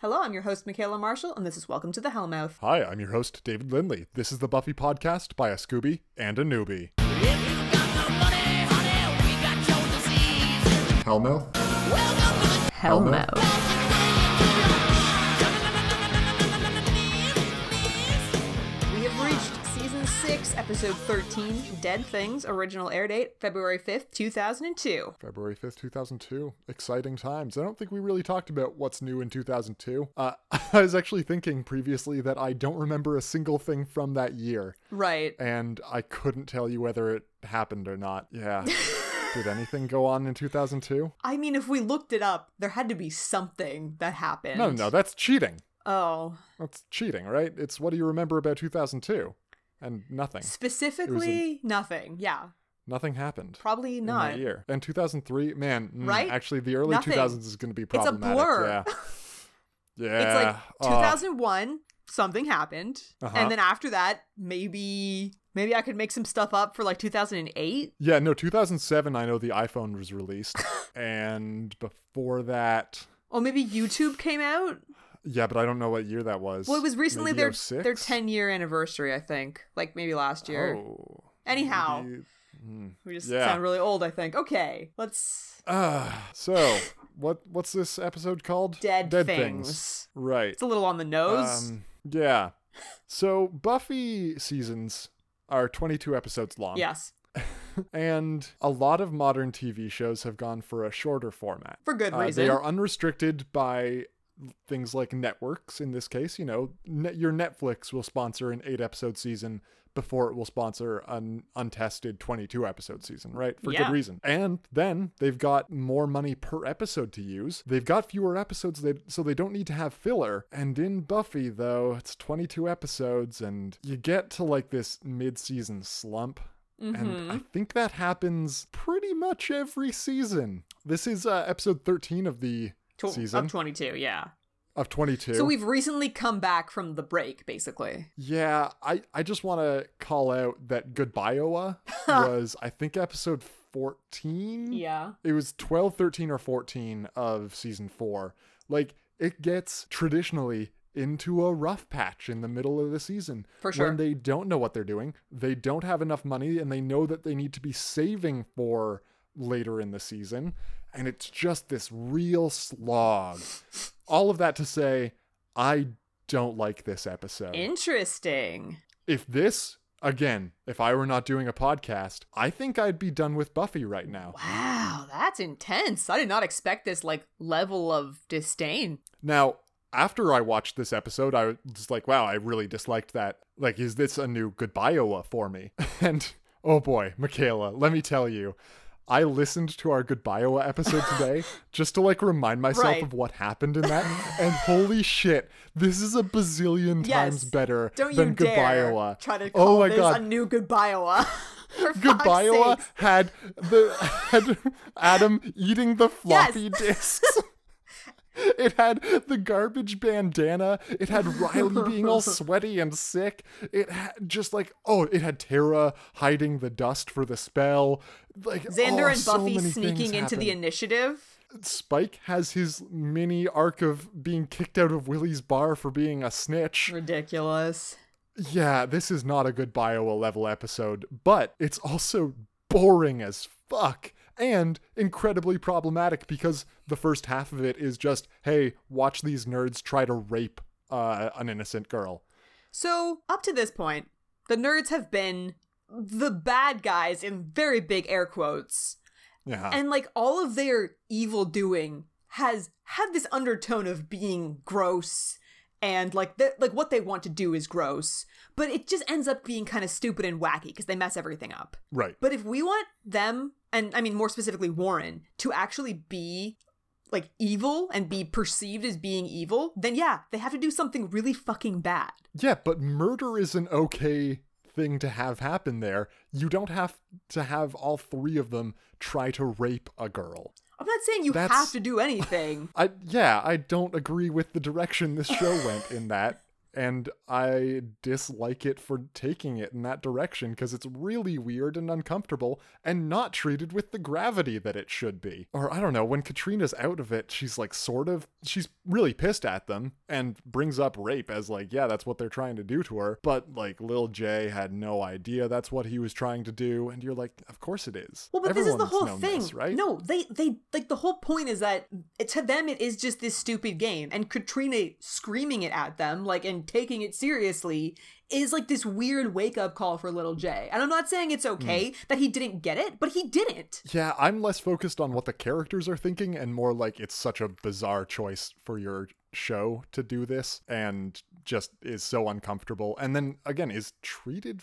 Hello, I'm your host, Michaela Marshall, and this is Welcome to the Hellmouth. Hi, I'm your host, David Lindley. This is the Buffy podcast by a Scooby and a newbie. Hellmouth? Hellmouth. 6, episode 13, Dead Things, original air date February 5th, 2002. February 5th, 2002. Exciting times. I don't think we really talked about what's new in 2002. Uh, I was actually thinking previously that I don't remember a single thing from that year, Right. and I couldn't tell you whether it happened or not. Yeah. Did anything go on in 2002? I mean, if we looked it up, there had to be something that happened. No, no, that's cheating. Oh. That's cheating, right? It's what do you remember about 2002? And nothing. Specifically, nothing. Yeah. Nothing happened. Probably in not. that year. And 2003, man, mm, Right? Actually, the early Nothing. 2000s is going to be probably. It's a blur. Yeah. Yeah. It's like uh, 2001, something happened, Uh-huh. and then after that, maybe maybe I could make some stuff up for like 2008. yeah, no, 2007, I know the iPhone was released. and before that, oh, maybe YouTube came out. Yeah, but I don't know what year that was. Well, it was recently Maybe their 06? their 10 year anniversary, I think. Like maybe last year. Oh. Anyhow, maybe- mm. we just yeah. sound really old, I think. Okay, let's Uh, so, what what's this episode called? dead, Dead things. Right. It's a little on the nose. Um, yeah. So Buffy seasons are 22 episodes long. yes, And a lot of modern TV shows have gone for a shorter format. for good Uh, reason. they are unrestricted by things like networks in this case. You know, net, your Netflix will sponsor an eight episode season before it will sponsor an untested 22 episode season, right? For Yeah. good reason. And then they've got more money per episode to use. They've got fewer episodes, they, so they don't need to have filler. And in Buffy, though, it's 22 episodes, and you get to like this mid season slump. Mm-hmm. And I think that happens pretty much every season. This is uh, episode 13 of the Tw- season of 22, yeah. of 22. So we've recently come back from the break, basically. yeah, I, I just want to call out that Goodbye Iowa was, I think, episode 14. Yeah. It was 12, 13, or 14 of season four. Like, it gets traditionally into a rough patch in the middle of the season. For sure. When they don't know what they're doing, they don't have enough money, and they know that they need to be saving for later in the season. And it's just this real slog. All of that to say, I don't like this episode. Interesting. if this, again, if I were not doing a podcast, I think I'd be done with Buffy right now. Wow, that's intense. I did not expect this like level of disdain. Now, after I watched this episode, I was like, wow, I really disliked that. Like, is this a new Goodbye Iowa for me? And oh boy, Michaela, let me tell you, I listened to our Goodbye Iowa episode today just to like remind myself Right. of what happened in that. and holy shit, this is a bazillion times better Don't than you dare Goodbye Iowa. try to oh call my this god. a new Goodbye Iowa. For fuck's Goodbye Iowa sakes. had the had Adam eating the floppy disks. It had the garbage bandana. It had Riley being all sweaty and sick. It had just like oh, it had Tara hiding the dust for the spell. Like Xander oh, and so Buffy sneaking into the initiative. Spike has his mini arc of being kicked out of Willie's bar for being a snitch. Ridiculous. Yeah, this is not a Goodbye Iowa level episode, but it's also boring as fuck and incredibly problematic because the first half of it is just, hey, watch these nerds try to rape uh, an innocent girl. So, up to this point, the nerds have been the bad guys in very big air quotes. Yeah. And like all of their evil doing has had this undertone of being gross and like th- like what they want to do is gross, but it just ends up being kind of stupid and wacky because they mess everything up. right. But if we want them, and I mean more specifically Warren, to actually be like evil and be perceived as being evil, then yeah, they have to do something really fucking bad. Yeah, but murder is an okay thing to have happen there. You don't have to have all three of them try to rape a girl. I'm not saying you That's- have to do anything. I yeah, I don't agree with the direction this show went in that. And I dislike it for taking it in that direction because it's really weird and uncomfortable and not treated with the gravity that it should be. Or I don't know, when Katrina's out of it, she's like sort of, she's really pissed at them and brings up rape as like, yeah, that's what they're trying to do to her. But like Lil J had no idea that's what he was trying to do. And you're like, of course it is. Well, but this is the whole thing, this, right? No, they, they, like the whole point is that to them it is just this stupid game. And Katrina screaming it at them, like, and taking it seriously is like this weird wake up call for little Jay. And I'm not saying it's okay mm. that he didn't get it, but he didn't. Yeah, I'm less focused on what the characters are thinking and more like it's such a bizarre choice for your show to do this and just is so uncomfortable. And then again, is treated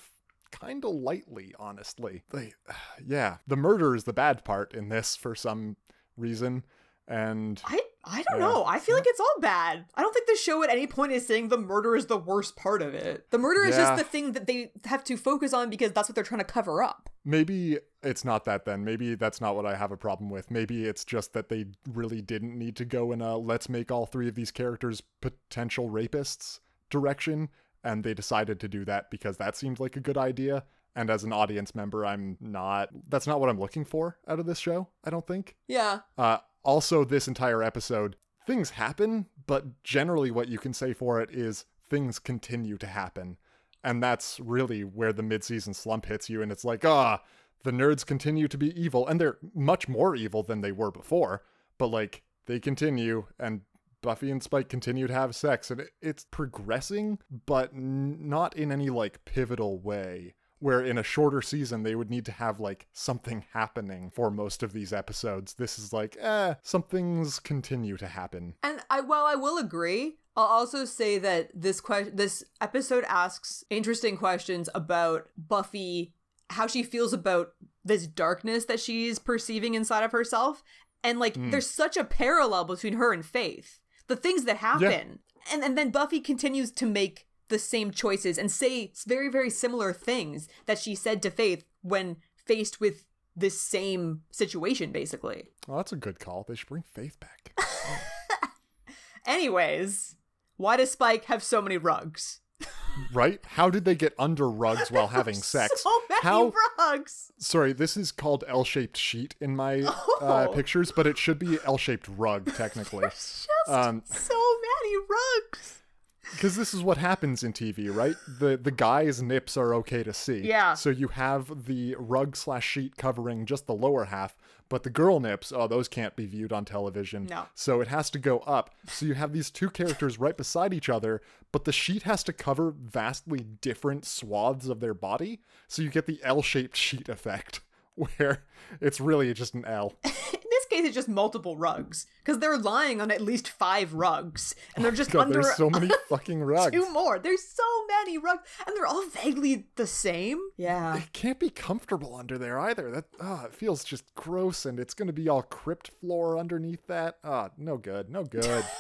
kind of lightly, honestly. They, yeah, the murder is the bad part in this for some reason. And I I don't know. I feel like it's all bad. I don't think the show at any point is saying the murder is the worst part of it. The murder is just the thing that they have to focus on because that's what they're trying to cover up. Maybe it's not that then. Maybe that's not what I have a problem with. Maybe it's just that they really didn't need to go in a let's make all three of these characters potential rapists direction and they decided to do that because that seemed like a good idea. And as an audience member, I'm not, that's not what I'm looking for out of this show, I don't think. Yeah. Uh, also, this entire episode, things happen, but generally what you can say for it is things continue to happen. And that's really where the mid-season slump hits you, and it's like, ah, the nerds continue to be evil, and they're much more evil than they were before. But like, they continue, and Buffy and Spike continue to have sex, and it's progressing, but not in any like pivotal way where in a shorter season they would need to have like something happening for most of these episodes. This is like, eh, some things continue to happen. And I while I will agree, I'll also say that this question this episode asks interesting questions about Buffy, how she feels about this darkness that she's perceiving inside of herself. And like mm. there's such a parallel between her and Faith. The things that happen. Yeah. And and then Buffy continues to make the same choices and say very, very similar things that she said to Faith when faced with this same situation, basically. Well, that's a good call. They should bring Faith back. Anyways, why does Spike have so many rugs? right? How did they get under rugs while having sex? So many How, rugs. Sorry, this is called L-shaped sheet in my uh, oh. uh, pictures, but it should be L-shaped rug technically. um, so many rugs because this is what happens in TV, right? The the guy's nips are okay to see. Yeah. So you have the rug slash sheet covering just the lower half, but the girl nips, oh, those can't be viewed on television. No. So it has to go up. So you have these two characters right beside each other, but the sheet has to cover vastly different swaths of their body. So you get the L shaped sheet effect, where it's really just an L. case, it's just multiple rugs because they're lying on at least five rugs, and they're just God, under. There's so many fucking rugs. Two more. There's so many rugs, and they're all vaguely the same. Yeah. It can't be comfortable under there either. That oh, it feels just gross, and it's gonna be all crypt floor underneath that. Ah, oh, no good. No good.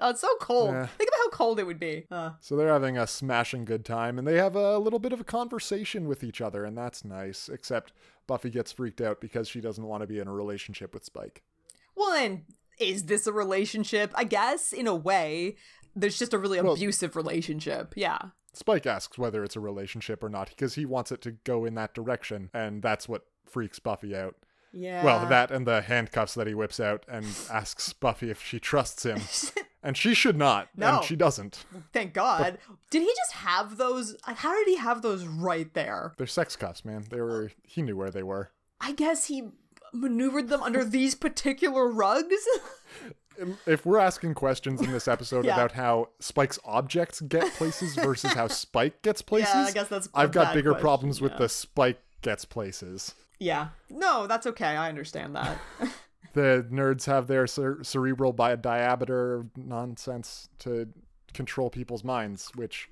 Oh, it's so cold. Yeah. Think about how cold it would be. Uh. So they're having a smashing good time, and they have a little bit of a conversation with each other, and that's nice. Except Buffy gets freaked out because she doesn't want to be in a relationship with Spike. Well, then, is this a relationship? I guess, in a way. There's just a really well, abusive relationship. Yeah. Spike asks whether it's a relationship or not because he wants it to go in that direction, and that's what freaks Buffy out. Yeah. Well, that and the handcuffs that he whips out and asks Buffy if she trusts him. and she should not. No. And she doesn't. Thank God. But did he just have those? How did he have those right there? They're sex cuffs, man. They were. He knew where they were. I guess he maneuvered them under these particular rugs. Um, if we're asking questions in this episode yeah. about how Spike's objects get places versus how Spike gets places, yeah, I guess that's. I've got bigger question, problems with yeah. the Spike gets places. Yeah. No, that's okay. I understand that. the nerds have their cer- cerebral bi- diameter nonsense to control people's minds, which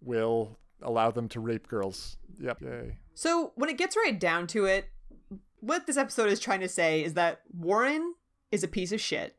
will allow them to rape girls. Yep. Yay. So when it gets right down to it, what this episode is trying to say is that Warren is a piece of shit.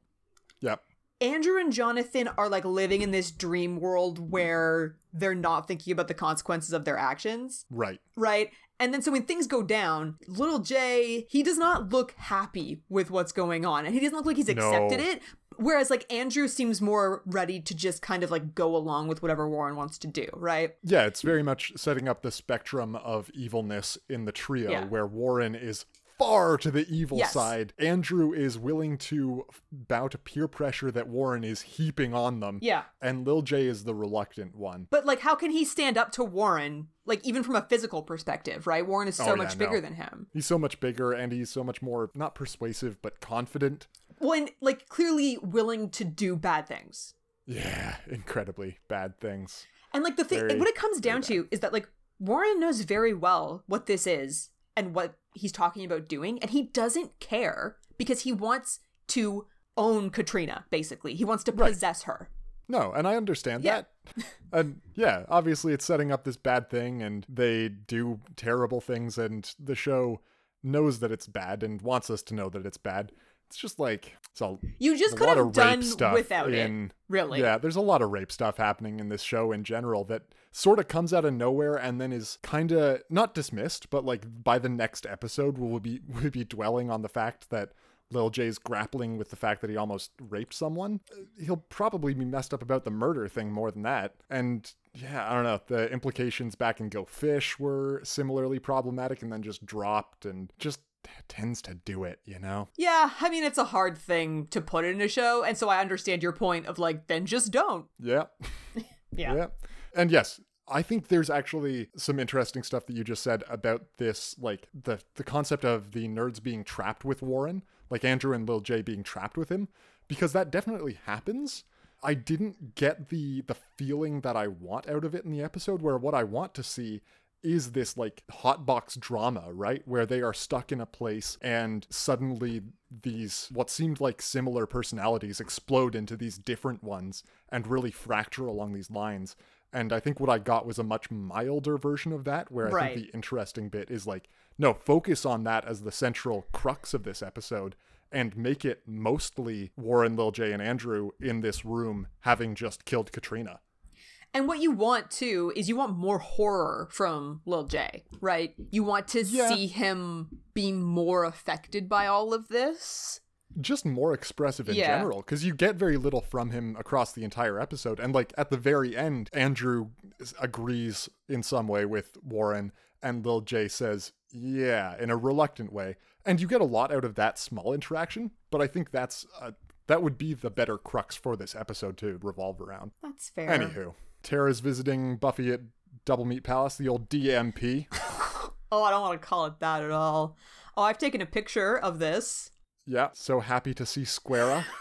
Yep. Andrew and Jonathan are like living in this dream world where they're not thinking about the consequences of their actions. Right. Right. And then so when things go down, little Jay, he does not look happy with what's going on. And he doesn't look like he's accepted no. it. Whereas like Andrew seems more ready to just kind of like go along with whatever Warren wants to do, right? Yeah, it's very much setting up the spectrum of evilness in the trio Yeah. where Warren is far to the evil Yes. side. Andrew is willing to bow to peer pressure that Warren is heaping on them. Yeah. And Lil J is the reluctant one. But like how can he stand up to Warren like even from a physical perspective, right? Warren is so Oh, yeah, much no. bigger than him. He's so much bigger and he's so much more not persuasive but confident. Well, and like clearly willing to do bad things. Yeah, incredibly bad things. And like the thing, Very, what it comes down to is that like Warren knows very well what this is and what he's talking about doing, and he doesn't care because he wants to own Katrina. Basically, he wants to Right. possess her. No, and I understand Yeah. that. and yeah, obviously it's setting up this bad thing and they do terrible things and the show knows that it's bad and wants us to know that it's bad. It's just like a, You just could have done stuff without in it. Really? Yeah, there's a lot of rape stuff happening in this show in general that sort of comes out of nowhere and then is kind of not dismissed, but like by the next episode we'll be we'll be dwelling on the fact that Lil J's grappling with the fact that he almost raped someone. Uh, He'll probably be messed up about the murder thing more than that. And yeah, I don't know. The implications back in Go Fish were similarly problematic and then just dropped and just tends to do it, you know? Yeah, I mean it's a hard thing to put in a show, and so I understand your point of like then just don't. Yeah. Yeah. Yeah. And yes, I think there's actually some interesting stuff that you just said about this, like the the concept of the nerds being trapped with Warren, like Andrew and Lil J being trapped with him, because that definitely happens. I didn't get the the feeling that I want out of it in the episode, where what I want to see is this like hotbox drama, right? Where they are stuck in a place and suddenly these what seemed like similar personalities explode into these different ones and really fracture along these lines. And I think what I got was a much milder version of that, where I Right. think the interesting bit is like, no, focus on that as the central crux of this episode and make it mostly Warren, Lil J, and Andrew in this room having just killed Katrina. And what you want too is you want more horror from Lil J, right? You want to Yeah. see him be more affected by all of this. just more expressive in Yeah. general because you get very little from him across the entire episode and like at the very end andrew agrees in some way with warren and lil j says yeah in a reluctant way and you get a lot out of that small interaction but i think that's uh, that would be the better crux for this episode to revolve around That's fair. anywho tara's visiting buffy at double meat palace the old dmp Oh, I don't want to call it that at all. Oh, I've taken a picture of this. yeah so happy to see squara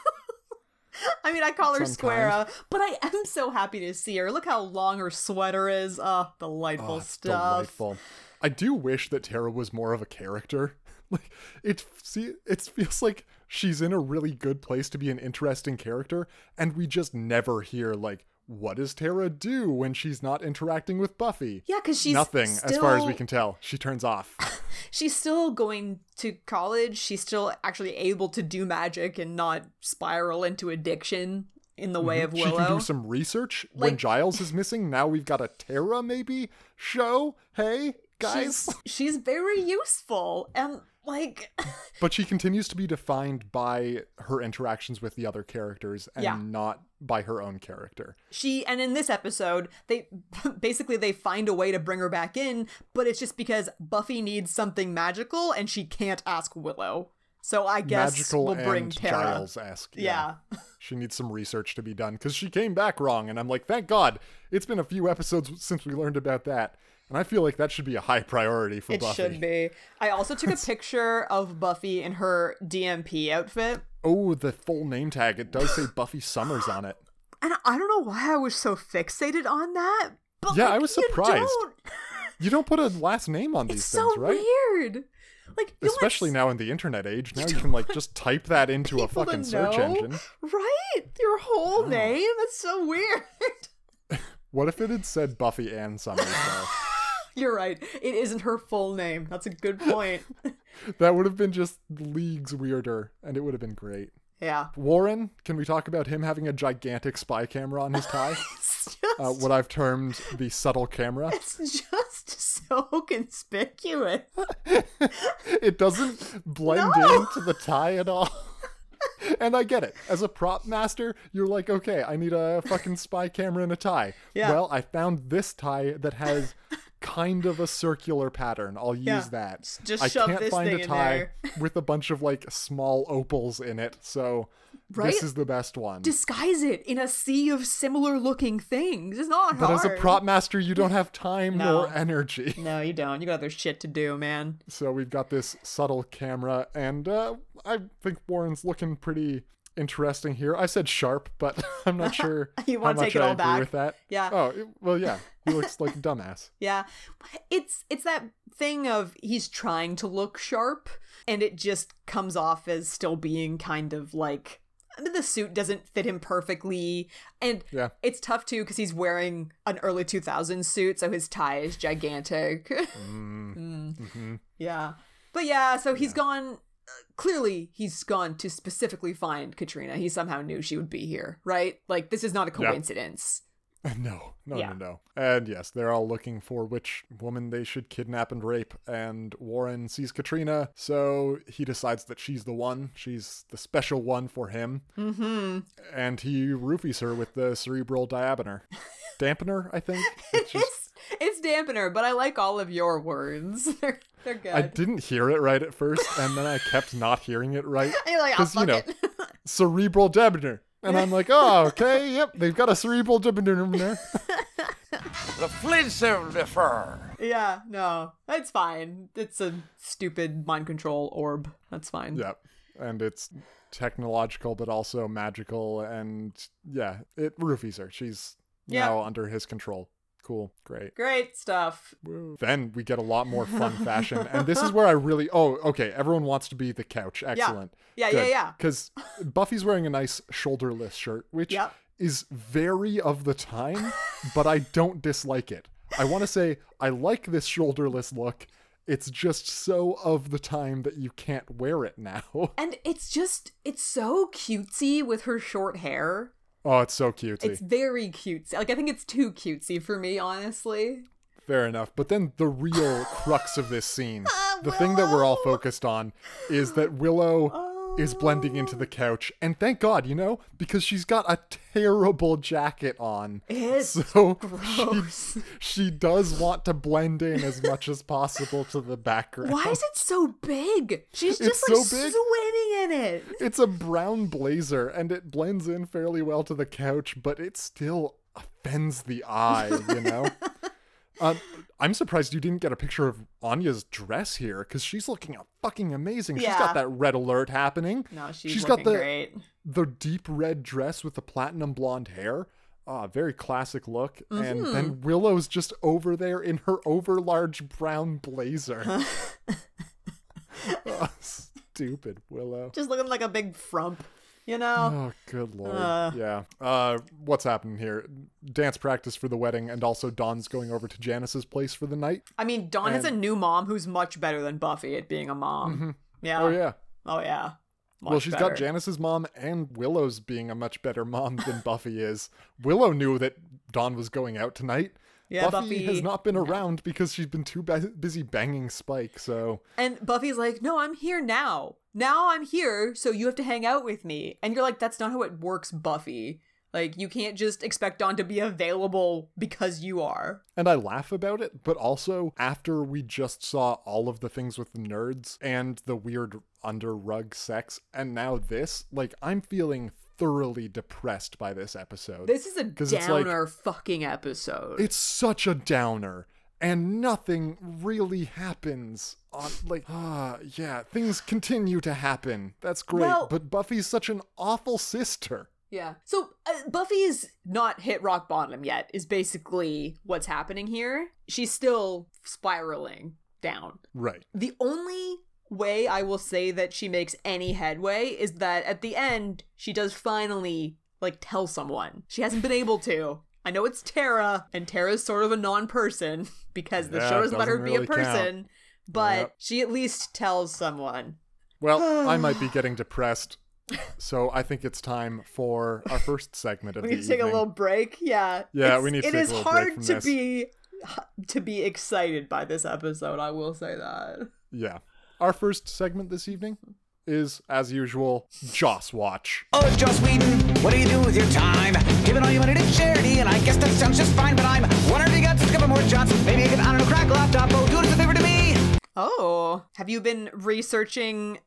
I mean, I call her. Squara, but I am so happy to see her. Look how long her sweater is. Oh, delightful Oh, stuff. Delightful. I do wish that Tara was more of a character. Like it see it feels like she's in a really good place to be an interesting character and we just never hear like what does Tara do when she's not interacting with Buffy? Yeah, because she's Nothing as far as we can tell. She turns off. She's still going to college. She's still actually able to do magic and not spiral into addiction in the way of Mm-hmm. She Willow. can do some research when Giles is missing. Now we've got a Tara maybe show. Hey, guys. She's, she's very useful and like But she continues to be defined by her interactions with the other characters and Yeah. not by her own character. she and in this episode they basically they find a way to bring her back in but it's just because buffy needs something magical and she can't ask willow so i guess Magical we'll bring tara Giles esque. yeah She needs some research to be done because she came back wrong. And I'm like, thank God. It's been a few episodes since we learned about that. And I feel like that should be a high priority for it Buffy. It should be i also took a picture of buffy in her dmp outfit Oh, the full name tag. It does say Buffy Summers on it. and i don't know why i was so fixated on that but Yeah, like, I was you surprised. don't. You don't put a last name on these it's things, so right? weird like Especially want now in the internet age. Now you can like just type that into a fucking search engine. right your whole name that's so weird What if it had said Buffy Ann Summers though? You're right. It isn't her full name. That's a good point. that would have been just leagues weirder and it would have been great. yeah. Warren, can we talk about him having a gigantic spy camera on his tie? It's just, uh, what I've termed the subtle camera. it's just so conspicuous. It doesn't blend No. into the tie at all. and I get it. As a prop master, you're like, okay, I need a fucking spy camera and a tie. Yeah. Well, I found this tie that has kind of a circular pattern. I'll use Yeah. that. Just I shove can't this find thing a tie with a bunch of like small opals in it, so Right? this is the best one. Disguise it in a sea of similar looking things. It's not but hard. as a prop master, you don't have time No. nor energy. No, you don't. You got other shit to do, man. So we've got this subtle camera, and uh, I think Warren's looking pretty interesting here. I said sharp, but I'm not sure You wanna take it all agree back? with that. Yeah. Oh, it- well, yeah. He looks like a dumbass. Yeah. It's it's that thing of he's trying to look sharp and it just comes off as still being kind of like the suit doesn't fit him perfectly and Yeah. it's tough too because he's wearing an early 2000s suit so his tie is gigantic Mm. yeah but yeah so he's gone uh, clearly he's gone to specifically find katrina he somehow knew she would be here right like this is not a Yeah. coincidence No, no, Yeah. no, no. And yes, they're all looking for which woman they should kidnap and rape. And Warren sees Katrina, so he decides that she's the one. She's the special one for him. Mm-hmm. And he roofies her with the cerebral diabener. Dampener, I think. It's just- it's it's dampener, but I like all of your words. They're they're good. I didn't hear it right at first, and then I kept not hearing it right. And you're like, oh, 'Cause, you fuck know, it. Cerebral deabener. And I'm like, oh, okay, yep, they've got a cerebral deabener. The Flintstone yeah, no, it's fine. It's a stupid mind control orb. That's fine. Yep. And it's technological, but also magical. And yeah, it roofies her. She's Yeah. now under his control. Cool. Great. Great stuff. Then we get a lot more fun fashion. And this is where I really. Oh, okay. Everyone wants to be the couch. Excellent. Yeah, yeah, yeah. Because Buffy's wearing a nice shoulderless shirt, which Yep. is very of the time, but I don't dislike it. I want to say I like this shoulderless look. It's just so of the time that you can't wear it now. And it's just it's so cutesy with her short hair. Oh, it's so cutesy. It's very cutesy. Like I think it's too cutesy for me, honestly. Fair enough. But then the real crux of this scene, Ah, the thing that we're all focused on, is that Willow Oh. Is blending into the couch. And thank God, you know, because she's got a terrible jacket on. It's so gross. she, she does want to blend in as much as possible to the background. Why is it so big? She's just It's like so big. swimming in it. It's a brown blazer and it blends in fairly well to the couch, but it still offends the eye, you know? um, I'm surprised you didn't get a picture of Anya's dress here because she's looking fucking amazing. Yeah. She's got that red alert happening. No, she's, she's got the great. the deep red dress with the platinum blonde hair. Ah, very classic look. And Mm-hmm. then Willow's just over there in her overlarge brown blazer. oh, stupid Willow. Just looking like a big frump, you know? Oh, good lord. Uh. yeah. Uh, what's happening here? Dance practice for the wedding, and also Dawn's going over to Janice's place for the night. I mean, Dawn has a new mom who's much better than Buffy at being a mom. Yeah. Oh, yeah. Oh, yeah. well, Much she's better. got Janice's mom and Willow's being a much better mom than Buffy is. Willow knew that Dawn was going out tonight. Yeah, Buffy, Buffy- has not been around because she's been too bu- busy banging Spike. So And Buffy's like, no, I'm here now. Now I'm here, so you have to hang out with me. And you're like, that's not how it works, Buffy. Like, you can't just expect Dawn to be available because you are. And I laugh about it, but also after we just saw all of the things with the nerds and the weird under rug sex, and now this, like, I'm feeling thoroughly depressed by this episode. This is a it's like- downer fucking episode. it's such a downer, and nothing really happens. On, like, ah, yeah, things continue to happen. That's great, Well- but Buffy's such an awful sister. Yeah. So uh, Buffy's not hit rock bottom yet, is basically what's happening here. She's still spiraling down. Right. The only way I will say that she makes any headway is that at the end, she does finally, like, tell someone. She hasn't been able to. I know it's Tara, and Tara's sort of a non person because the Yeah, show it doesn't let her doesn't be a really count. person, but Yep. she at least tells someone. Well, I might be getting depressed, so I think it's time for our first segment of the We need to take a little break. Yeah. Yeah, It's- we need to It take a is little break hard to this. be to be excited by this episode. I will say that. Yeah. Our first segment this evening is, as usual, Joss Watch. Oh, Joss Whedon, what do you do with your time? Giving all your money to charity, and I guess that sounds just fine, but I'm wondering if you got a couple more shots. Maybe I can, I don't know, crack a laptop. Oh, do it as a favor to me. Oh, have you been researching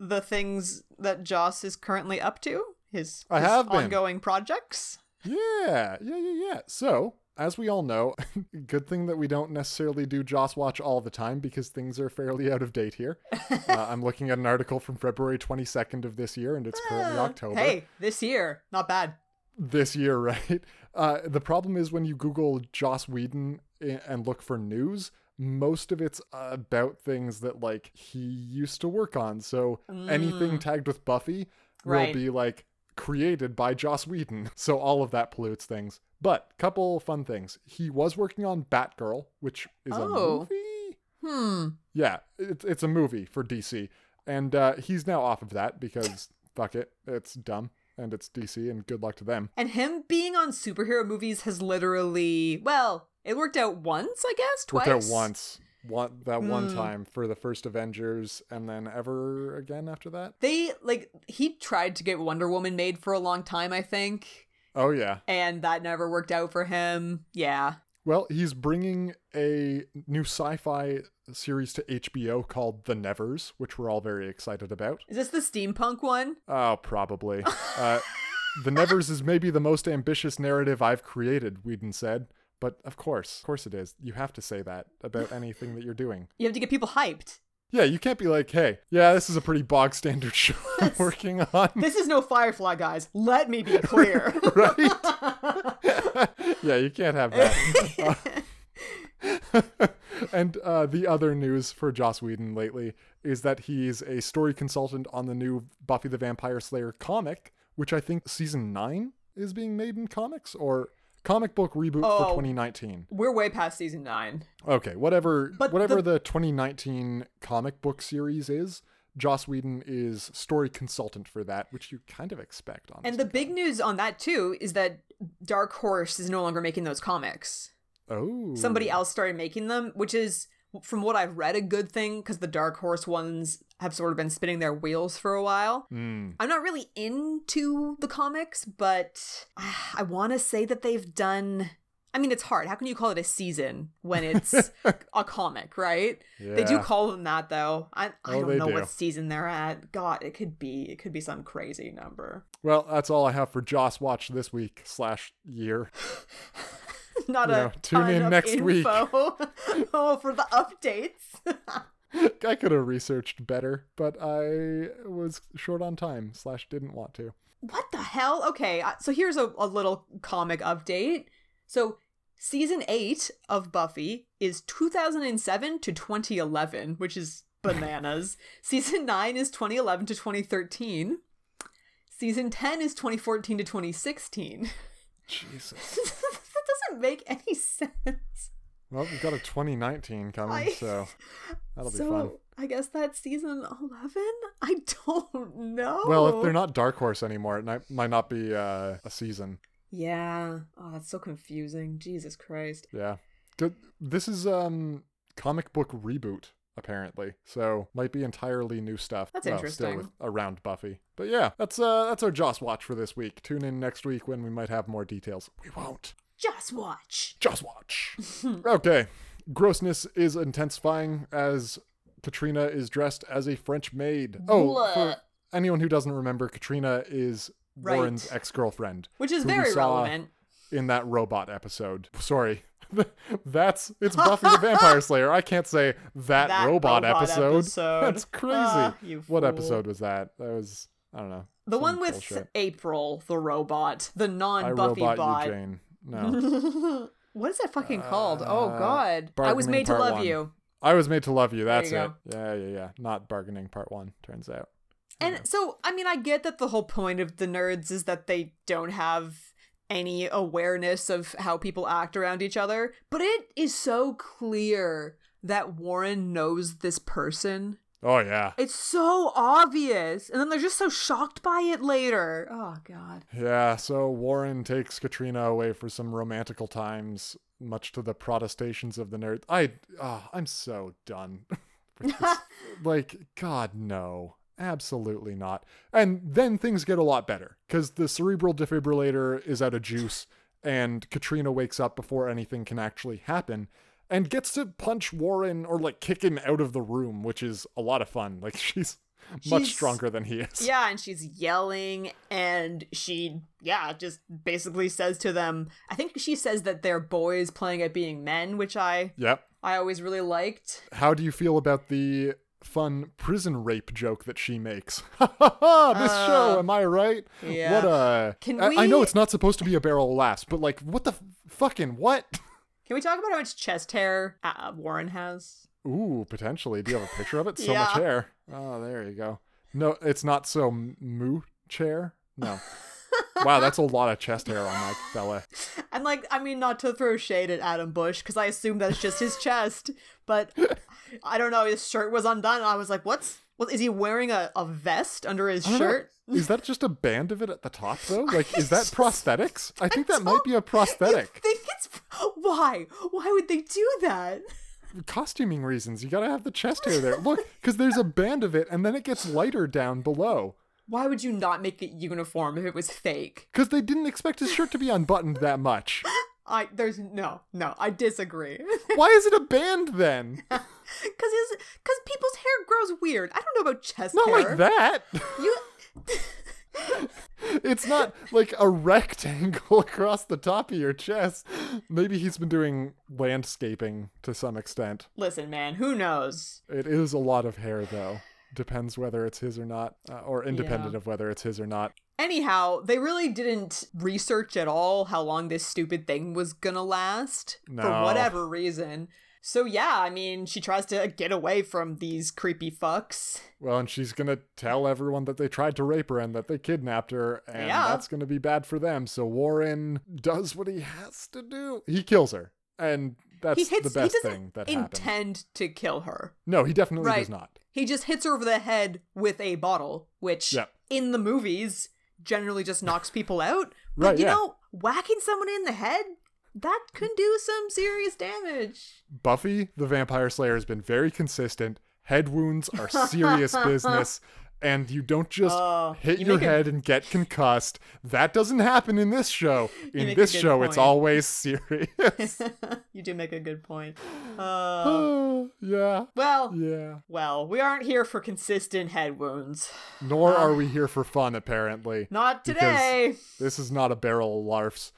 the things that Joss is currently up to? His, I his have been. ongoing projects? Yeah, yeah, yeah, yeah. So, as we all know, good thing that we don't necessarily do Joss Watch all the time because things are fairly out of date here. uh, I'm looking at an article from February 22nd of this year, and it's currently Uh, October. Hey, this year, not bad. This year, right? Uh, the problem is when you Google Joss Whedon i- and look for news, most of it's about things that like he used to work on. So anything tagged with Buffy will Right. be like created by Joss Whedon. So all of that pollutes things. But couple fun things. He was working on Batgirl, which is a Oh. movie. Hmm. Yeah, it's it's a movie for DC, and uh, he's now off of that because fuck it, it's dumb and it's DC, and good luck to them. And him being on superhero movies has literally, well, it worked out once, I guess, twice. Worked out once, one that one Hmm. time for the first Avengers, and then ever again after that. They like he tried to get Wonder Woman made for a long time, I think, Oh yeah. and that never worked out for him. Yeah. Well, he's bringing a new sci-fi series to HBO called The Nevers, which we're all very excited about. Is this the steampunk one? Oh, probably. Uh, the Nevers is maybe the most ambitious narrative I've created, Whedon said. But of course, of course it is. You have to say that about anything that you're doing. You have to get people hyped. Yeah, you can't be like, hey, yeah, this is a pretty bog standard show I'm working on. This is no Firefly, guys. Let me be clear. right? yeah, you can't have that. And uh, the other news for Joss Whedon lately is that he's a story consultant on the new Buffy the Vampire Slayer comic, which I think season nine is being made in comics or comic book reboot Oh. for 2019. We're way past season nine. Okay, whatever But whatever the- the... 2019 comic book series is, Joss Whedon is story consultant for that, which you kind of expect on. And the big news on that too is that Dark Horse is no longer making those comics. oh Somebody else started making them, which is from what I've read a good thing because the Dark Horse ones have sort of been spinning their wheels for a while. Hmm. I'm not really into the comics, but ah, I want to say that they've done. I mean, it's hard. How can you call it a season when it's a comic, right? They do call them that, though. I, I Oh, don't know do. what season they're at. God, it could be. It could be some crazy number. Well, that's all I have for Joss Watch this week slash year. Not You a know, tune in next week. oh, for the updates. I could have researched better, but I was short on time slash didn't want to. what the hell? Okay, uh, so here's a, a little comic update. So season eight of Buffy is 2007 to 2011, which is bananas. season nine is 2011 to 2013. Season 10 is 2014 to 2016. Jesus. Doesn't make any sense. Well, we've got a 2019 coming, I- so that'll be so fun. I guess that's season 11? I don't know. Well, if they're not Dark Horse anymore, it might, might not be uh, a season. Yeah. Oh, that's so confusing. Jesus Christ. Yeah. Good. This is um comic book reboot apparently, so might be entirely new stuff. That's Still interesting. with, around Buffy, but yeah, that's uh that's our Joss watch for this week. Tune in next week when we might have more details. We won't. Just watch. Just watch. okay. Grossness is intensifying as Katrina is dressed as a French maid. Oh, for anyone who doesn't remember, Katrina is Right. Warren's ex-girlfriend. Which is very relevant. In that robot episode. Sorry. That's it's Buffy the Vampire Slayer. I can't say that, That robot, robot episode. episode. That's crazy. Ah, you what episode was that? That was I don't know. The one with bullshit. April, the robot, the I non-Buffy bot. No. what is that fucking called? Oh Uh, God! I was made to love One. you. I was made to love you. That's you it. Yeah, yeah, yeah. Not bargaining part one, turns out. And so, I mean, I get that the whole point of the nerds is that they don't have any awareness of how people act around each other, but it is so clear that Warren knows this person. Oh yeah. It's so obvious. And then they're just so shocked by it later. Oh, God. Yeah, so Warren takes Katrina away for some romantical times, much to the protestations of the nerd. I, oh, I'm so done. like, God, no. Absolutely not. And then things get a lot better because the cerebral defibrillator is out of juice, and Katrina wakes up before anything can actually happen and gets to punch Warren or like kick him out of the room, which is a lot of fun. Like she's much She's- stronger than he is. Yeah, and she's yelling, and she, yeah, just basically says to them. I think she says that they're boys playing at being men, which I, Yep. I always really liked. How do you feel about the fun prison rape joke that she makes? Ha ha ha! This show, am I right? Uh, yeah. What a. Can I, I know it's not supposed to be a barrel of laughs, but like, what the f- fucking what? Can we talk about how much chest hair uh, Warren has? Ooh, potentially. Do you have a picture of it? So Yeah. much hair. Oh, there you go. No, it's not so moo chair. No. wow, that's a lot of chest hair on that fella. And like, I mean, not to throw shade at Adam Busch because I assume that's just his chest, but I don't know. His shirt was undone, and I was like, "What's? What is he wearing? A, a vest under his don't know. shirt?" Is that just a band of it at the top though? Like, is that prosthetics? I think that might be a prosthetic. I think it's why? Why would they do that? Costuming reasons, you gotta have the chest hair there. Look, because there's a band of it, and then it gets lighter down below. Why would you not make it uniform if it was fake? Because they didn't expect his shirt to be unbuttoned that much. I there's no no I disagree. Why is it a band then? Cause his cause people's hair grows weird. I don't know about chest Not hair. like that. You It's not like a rectangle across the top of your chest. Maybe he's been doing landscaping to some extent. listen, man. Who knows? It is a lot of hair, though. Depends whether it's his or not, uh, or independent Yeah. of whether it's his or not. Anyhow, they really didn't research at all how long this stupid thing was gonna last for whatever reason. So yeah, I mean, she tries to get away from these creepy fucks. Well, and she's gonna tell everyone that they tried to rape her and that they kidnapped her, and Yeah. that's gonna be bad for them. So Warren does what he has to do. He kills her, and that's he hits. the best he doesn't thing that happened. intend to kill her. No, he definitely Right. does not. He just hits her over the head with a bottle, which Yeah. in the movies generally just knocks people out. But Right, you yeah. know, whacking someone in the head that can do some serious damage. Buffy the Vampire Slayer has been very consistent. Head wounds are serious business, and you don't just Oh, hit you your make a- head and get concussed. That doesn't happen in this show. In this show, it's always serious. you do make a good point. Uh, yeah, well, yeah. well, we aren't here for consistent head wounds. Nor are we here for fun, apparently. Not today. This is not a barrel of larfs.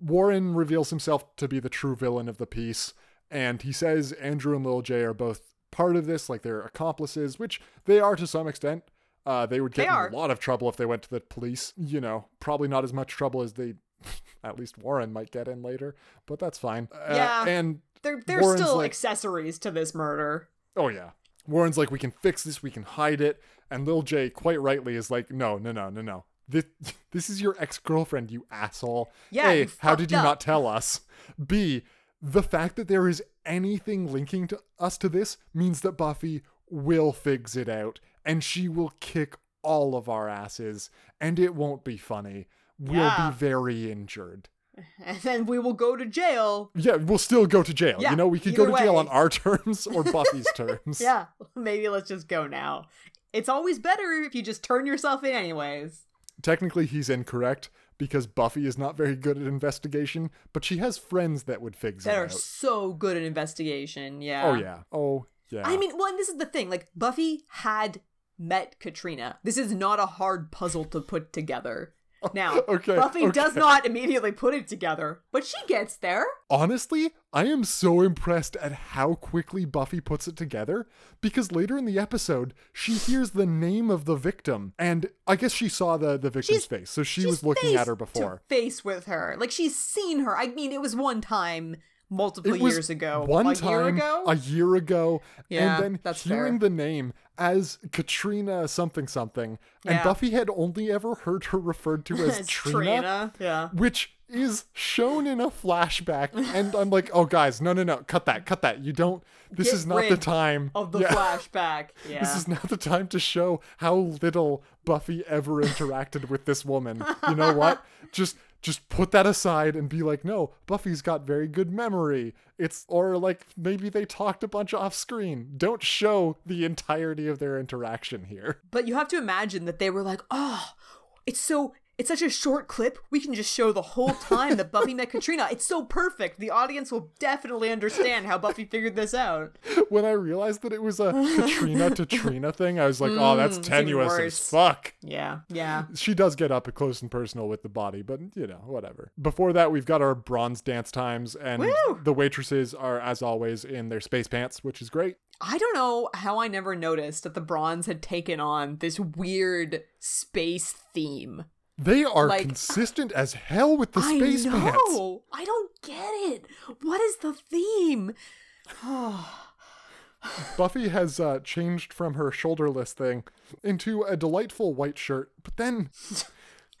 Warren reveals himself to be the true villain of the piece, and he says Andrew and Lil J are both part of this, like they're accomplices, which they are to some extent. Uh, they would get in a lot of trouble if they went to the police. You know, probably not as much trouble as they, at least Warren might get in later, but that's fine. Uh, Yeah. and They're they're Warren's still like- accessories to this murder. Oh yeah. Warren's like, we can fix this, we can hide it, and Lil J quite rightly is like, no, no, no, no, no. This this is your ex girlfriend, you asshole. Yeah, A, how did you up. not tell us? B, the fact that there is anything linking to us to this means that Buffy will fix it out, and she will kick all of our asses, and it won't be funny. We'll Yeah. be very injured. And then we will go to jail. Yeah, we'll still go to jail. Yeah, you know, we could go to jail on our terms or Buffy's terms. Yeah, maybe let's just go now. It's always better if you just turn yourself in anyways. Technically, he's incorrect because Buffy is not very good at investigation, but she has friends that would figure That are out. so good at investigation, yeah. Oh yeah. Oh yeah. I mean, well, and this is the thing. Like, Buffy had met Katrina. This is not a hard puzzle to put together. Now, Okay, Buffy does not immediately put it together, but she gets there. honestly, I am so impressed at how quickly Buffy puts it together because later in the episode, she hears the name of the victim, and I guess she saw the the victim's She's- face, so she was looking at her to before. face with her. Like, she's seen her. I mean, it was one time multiple years ago. One a time, year ago? a year ago, Yeah, and then that's hearing fair. the name as Katrina something something, and Yeah. Buffy had only ever heard her referred to as, As Trina, Trina, yeah. which is shown in a flashback, and I'm like, oh guys, no, no, no, cut that, cut that. You don't. This Get is not the time Of the Yeah. flashback. Yeah. This is not the time to show how little Buffy ever interacted with this woman. You know what? Just just put that aside and be like, no, Buffy's got very good memory. It's, or like maybe they talked a bunch off screen. Don't show the entirety of their interaction here. But you have to imagine that they were like, oh, it's so it's such a short clip. We can just show the whole time that Buffy met Katrina. It's so perfect. The audience will definitely understand how Buffy figured this out. When I realized that it was a Katrina to Trina thing, I was like, oh, that's Mm, tenuous as fuck. Yeah, yeah. She does get up close and personal with the body, but you know, whatever. Before that, we've got our bronze dance times, and Woo! the waitresses are, as always, in their space pants, which is great. I don't know how I never noticed that the bronze had taken on this weird space theme. They are Like- consistent as hell with the space I know. pants. I don't get it. What is the theme? Buffy has uh, changed from her shoulderless thing into a delightful white shirt, but then.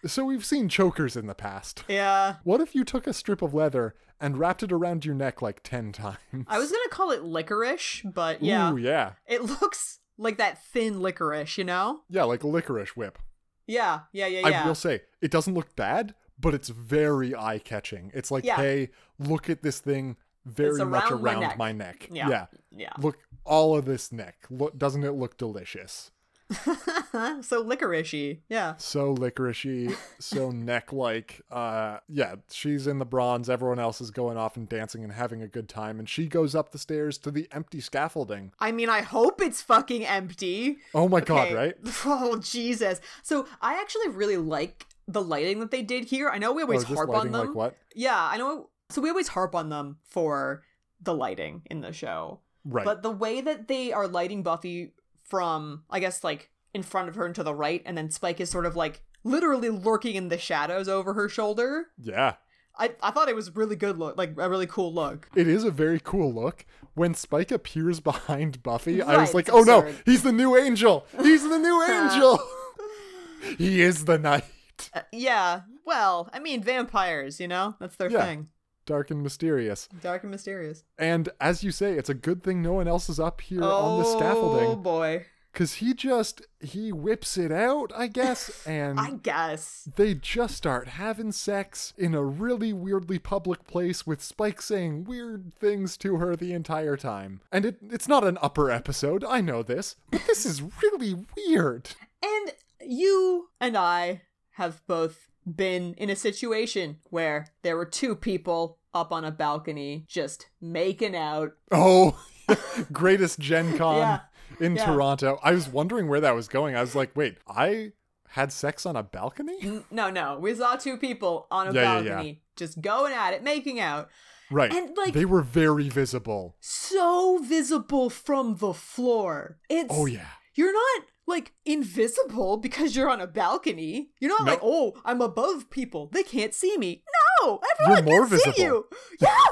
So we've seen chokers in the past. Yeah. What if you took a strip of leather and wrapped it around your neck like 10 times? I was gonna call it licorice, but yeah. Ooh, yeah. It looks like that thin licorice, you know? Yeah, like a licorice whip. Yeah, yeah, yeah, yeah. I will say, it doesn't look bad, but it's very eye catching. It's like, Yeah. hey, look at this thing very It's much around my neck. my neck. Yeah. yeah. Yeah. Look, all of this neck. Look, doesn't it look delicious? so licoricey. Yeah. So licoricey, so neck like. Uh, yeah, she's in the bronze. Everyone else is going off and dancing and having a good time, and she goes up the stairs to the empty scaffolding. I mean, I hope it's fucking empty. Oh my god, right? Oh Jesus! So I actually really like the lighting that they did here. I know we always oh, harp on them. like what? Yeah, I know. So we always harp on them for the lighting in the show. Right. But the way that they are lighting Buffy from, I guess, like in front of her and to the right, and then Spike is sort of like literally lurking in the shadows over her shoulder. yeah. I, I thought it was a really good look, like a really cool look. It is a very cool look. When Spike appears behind Buffy, I was like, oh no, he's the new angel. He's the new angel. he is the night. Uh, yeah, well, I mean, vampires, you know, that's their Yeah. thing. Dark and mysterious. Dark and mysterious. And as you say, it's a good thing no one else is up here oh on the scaffolding. Oh boy, Because he just, he whips it out, I guess, and I guess. they just start having sex in a really weirdly public place with Spike saying weird things to her the entire time. And it, it's not an upper episode, I know this, but this is really weird. And you and I have both been in a situation where there were two people up on a balcony just making out. Oh, greatest Gen Con Yeah, in yeah. Toronto. I was wondering where that was going. I was like, wait, I had sex on a balcony? No, no, we saw two people on a Yeah, balcony just going at it, making out. Right. And, like- they were very visible. So visible from the floor. It's Oh, yeah. You're not like invisible because you're on a balcony. You're not No. like, oh, I'm above people. They can't see me. No, everyone You're more can see visible. you. Yeah.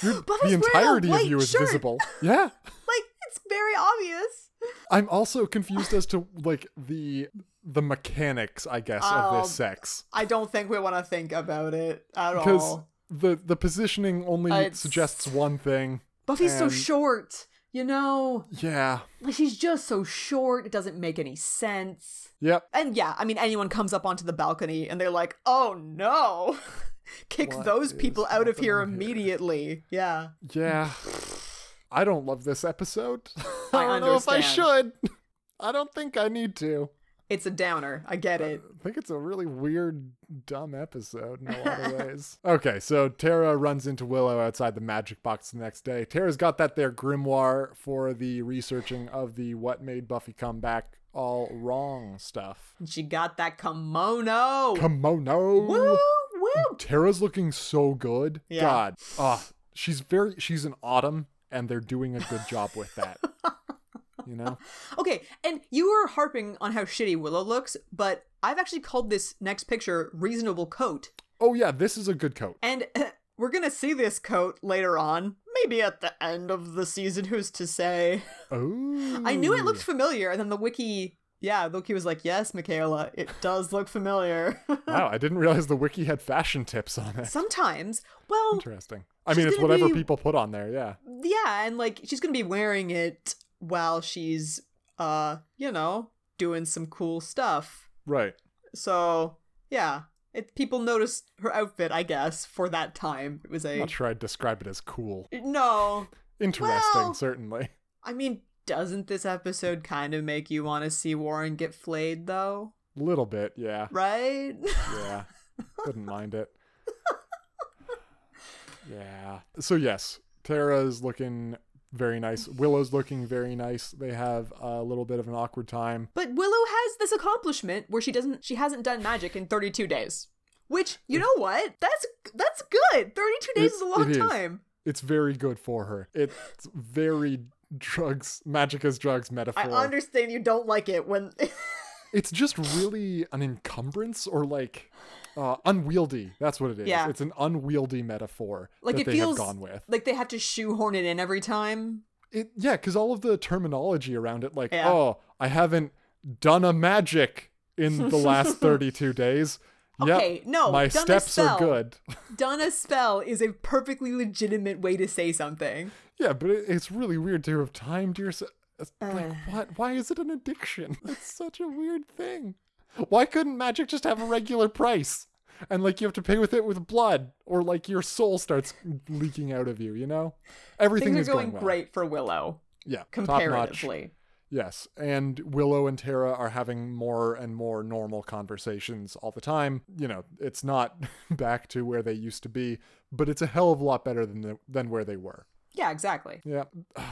The entirety of you is shirt. visible. Yeah. like it's very obvious. I'm also confused as to like the the mechanics, I guess, of Um, this sex. I don't think we want to think about it at Because all. Because the the positioning only Uh, it's- suggests one thing. Buffy's so short. You know, Yeah. like she's just so short. It doesn't make any sense. Yep. And yeah, I mean, anyone comes up onto the balcony and they're like, "Oh no." Kick What those people out of here immediately. Yeah. Yeah. I don't love this episode. I don't know if I should. I don't think I need to. It's a downer. I get it. I think it's a really weird, dumb episode in a lot of ways. Okay, so Tara runs into Willow outside the magic box the next day. Tara's got that there grimoire for the researching of the what made Buffy come back all wrong stuff. She got that kimono. Kimono. woo, woo. Tara's looking so good. Yeah. God. Ah, she's very she's an autumn and they're doing a good job with that. you know? Okay, and you were harping on how shitty Willow looks, but I've actually called this next picture reasonable coat. Oh yeah, this is a good coat. And we're gonna see this coat later on. Maybe at the end of the season, who's to say? Oh. I knew it looked familiar, and then the wiki, yeah, the wiki was like, yes, Michaela, it does look familiar. Wow, I didn't realize the wiki had fashion tips on it. Sometimes, well, Interesting. I mean, it's whatever be- people put on there, yeah. yeah, and like she's gonna be wearing it while she's, uh, you know, doing some cool stuff. Right. So yeah, It, people noticed her outfit, I guess, for that time. It was a Not sure I'd describe it as cool. no. Interesting, Well- certainly. I mean, doesn't this episode kind of make you want to see Warren get flayed, though? A little bit, yeah. Right? Yeah. Wouldn't mind it. Yeah. So yes, Tara is looking very nice. Willow's looking very nice. They have a little bit of an awkward time. But Willow has this accomplishment where she doesn't she hasn't done magic in 32 days. Which, you know what? That's that's good. 32 days It- is a long it is. time. It's very good for her. It's very drugs, magic as drugs metaphor. I understand you don't like it when it's just really an encumbrance or like uh, unwieldy. That's what it is. Yeah. It's an unwieldy metaphor like that it they feels have gone with. like they have to shoehorn it in every time. It yeah, because all of the terminology around it, like Yeah. oh, I haven't done a magic in the last thirty-two days. Yep, Okay, no, my steps are good. Done a spell is a perfectly legitimate way to say something. yeah, but it, it's really weird to have timed yourself. Like Uh. what? Why is it an addiction? It's such a weird thing. Why couldn't magic just have a regular price? And like you have to pay with it with blood, or like your soul starts leaking out of you. You know, everything Things is are going well. great for Willow Yeah, comparatively. Yes, and Willow and Tara are having more and more normal conversations all the time. You know, it's not back to where they used to be, but it's a hell of a lot better than the, than where they were. Yeah, exactly. Yeah.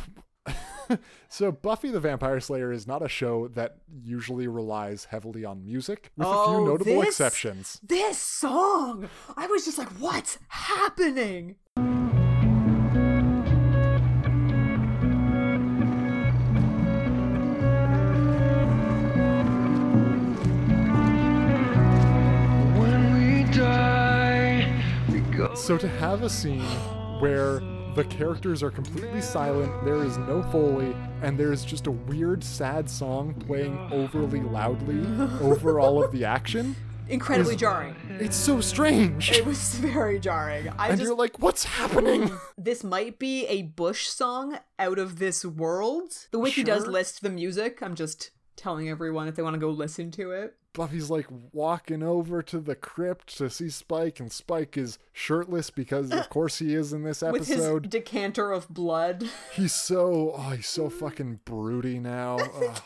so Buffy the Vampire Slayer is not a show that usually relies heavily on music, with a few Oh, notable this- exceptions. This song, I was just like, what's happening? So to have a scene where the characters are completely silent, there is no foley, and there is just a weird, sad song playing overly loudly over all of the action. Incredibly Is- jarring. It's so strange. It was very jarring. I and just you're like, what's happening? this might be a Bush song out of this world. The wiki does list the music. I'm just telling everyone if they want to go listen to it. Buffy's like walking over to the crypt to see Spike, and Spike is shirtless because, of course, he is in this episode. With his decanter of blood. He's so, oh, he's so fucking broody now. Ugh.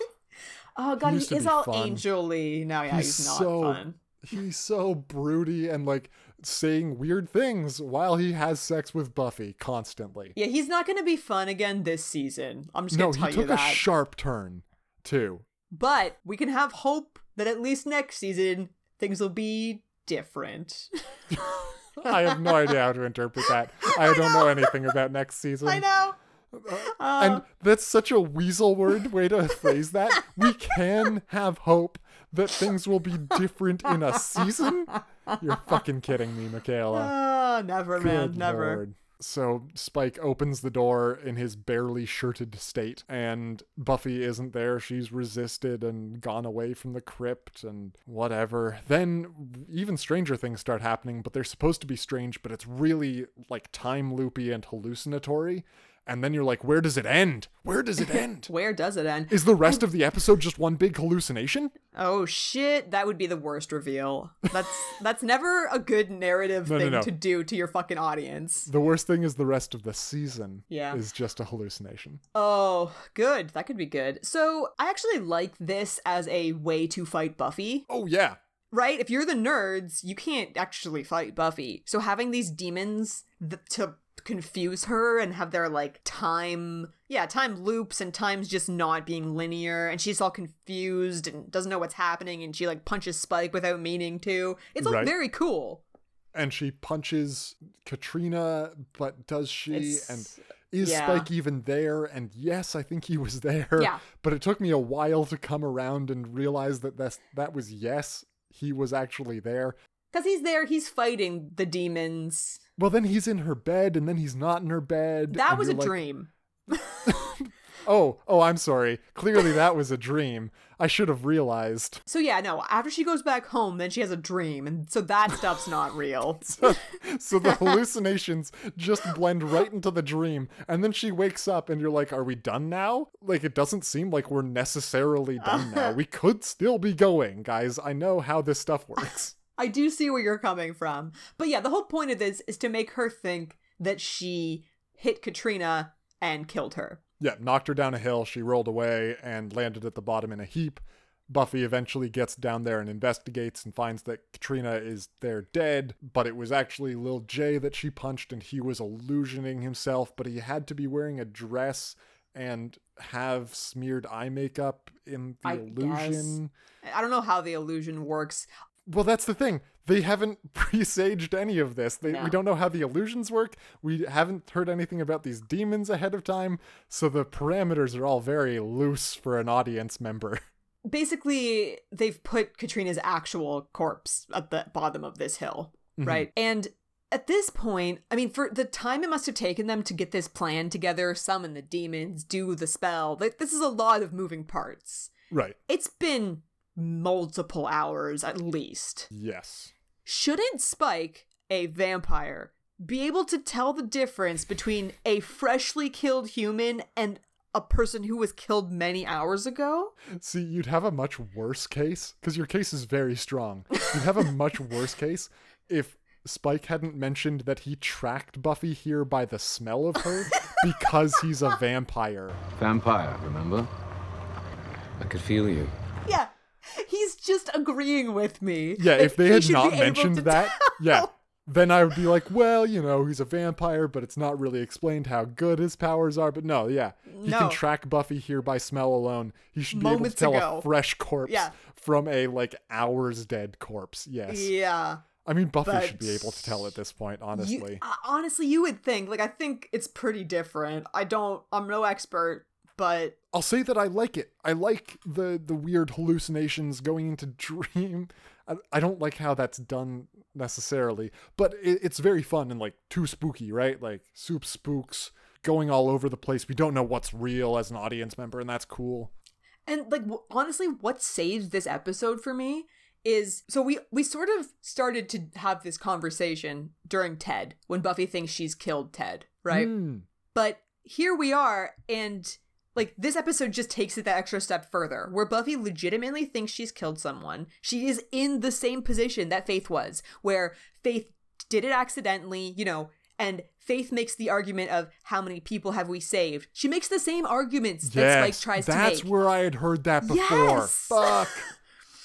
Oh god, used he is all fun. angelly. now. yeah, he's, He's not so- fun. he's so broody and like saying weird things while he has sex with Buffy constantly. Yeah, he's not gonna be fun again this season. I'm just No, gonna tell you that. he took a sharp turn too. but we can have hope that at least next season things will be different. I have no idea how to interpret that. I, don't know anything about next season. I know. Uh, And that's such a weasel word way to phrase that. We can have hope that things will be different in a season. You're fucking kidding me, Michaela. Ah, never, man, never. Lord. So Spike opens the door in his barely shirted state, and Buffy isn't there. She's resisted and gone away from the crypt and whatever. Then even stranger things start happening, but they're supposed to be strange, but it's really like time loopy and hallucinatory. And then you're like, where does it end? Where does it end? Where does it end? Is the rest oh. of the episode just one big hallucination? Oh shit, that would be the worst reveal. That's that's never a good narrative No, no, thing no. to do to your fucking audience. The worst thing is the rest of the season Yeah. is just a hallucination. Oh, good. That could be good. So, I actually like this as a way to fight Buffy. Oh, yeah. right? If you're the nerds, you can't actually fight Buffy. So having these demons th- to confuse her and have their like time, yeah, time loops and times just not being linear, and she's all confused and doesn't know what's happening, and she like punches Spike without meaning to. It's all Right. very cool. and she punches Katrina, but does she? It's- and is yeah. Spike even there? And yes, I think he was there. Yeah. But it took me a while to come around and realize that that's, that was yes, he was actually there. Because he's there, he's fighting the demons. Well, then he's in her bed, and then he's not in her bed. That was a like, dream. Oh, oh, I'm sorry. Clearly, that was a dream. I should have realized. So yeah, no, after she goes back home, then she has a dream, and so that stuff's not real. so the hallucinations just blend right into the dream and then she wakes up and you're like are we done now like it doesn't seem like we're necessarily done now we could still be going guys i know how this stuff works I do see where you're coming from. But yeah, the whole point of this is to make her think that she hit Katrina and killed her. Yeah, knocked her down a hill. She rolled away and landed at the bottom in a heap. Buffy eventually gets down there and investigates and finds that Katrina is there dead, but it was actually Lil J that she punched and he was illusioning himself, but he had to be wearing a dress and have smeared eye makeup in the I illusion. guess. I don't know how the illusion works. Well, that's the thing. They haven't presaged any of this. They, No. We don't know how the illusions work. We haven't heard anything about these demons ahead of time. So the parameters are all very loose for an audience member. Basically, they've put Katrina's actual corpse at the bottom of this hill, mm-hmm. right? And at this point, I mean, for the time it must have taken them to get this plan together, summon the demons, do the spell, like, this is a lot of moving parts. right. It's been multiple hours at least. Yes. Shouldn't Spike, a vampire, be able to tell the difference between a freshly killed human and a person who was killed many hours ago? See, you'd have a much worse case because your case is very strong. You'd have a much worse case if Spike hadn't mentioned that he tracked Buffy here by the smell of her because he's a vampire. Vampire, remember? I could feel you. He's just agreeing with me. Yeah, if they had not mentioned that, yeah, then I would be like, well, you know, he's a vampire, but it's not really explained how good his powers are. But no, yeah, he No. can track Buffy here by smell alone. He should be able to tell ago. a fresh corpse Yeah. from a like hours dead corpse. Yes, Yeah. I mean Buffy But should be able to tell at this point. You, Honestly, uh, honestly, you would think. Like, I think it's pretty different. I don't, I'm no expert, but I'll say that I like it. I like the the weird hallucinations going into dream. I, I don't like how that's done necessarily, but it, it's very fun and like too spooky, right? Like soup spooks going all over the place. We don't know what's real as an audience member, and that's cool. And like w- honestly, what saves this episode for me is so we we sort of started to have this conversation during Ted when Buffy thinks she's killed Ted, right? Mm, But here we are and like this episode just takes it that extra step further where Buffy legitimately thinks she's killed someone. She is in the same position that Faith was, where Faith did it accidentally, you know, and Faith makes the argument of how many people have we saved. She makes the same arguments that Spike tries to make. That's where I had heard that before. Yes! Fuck.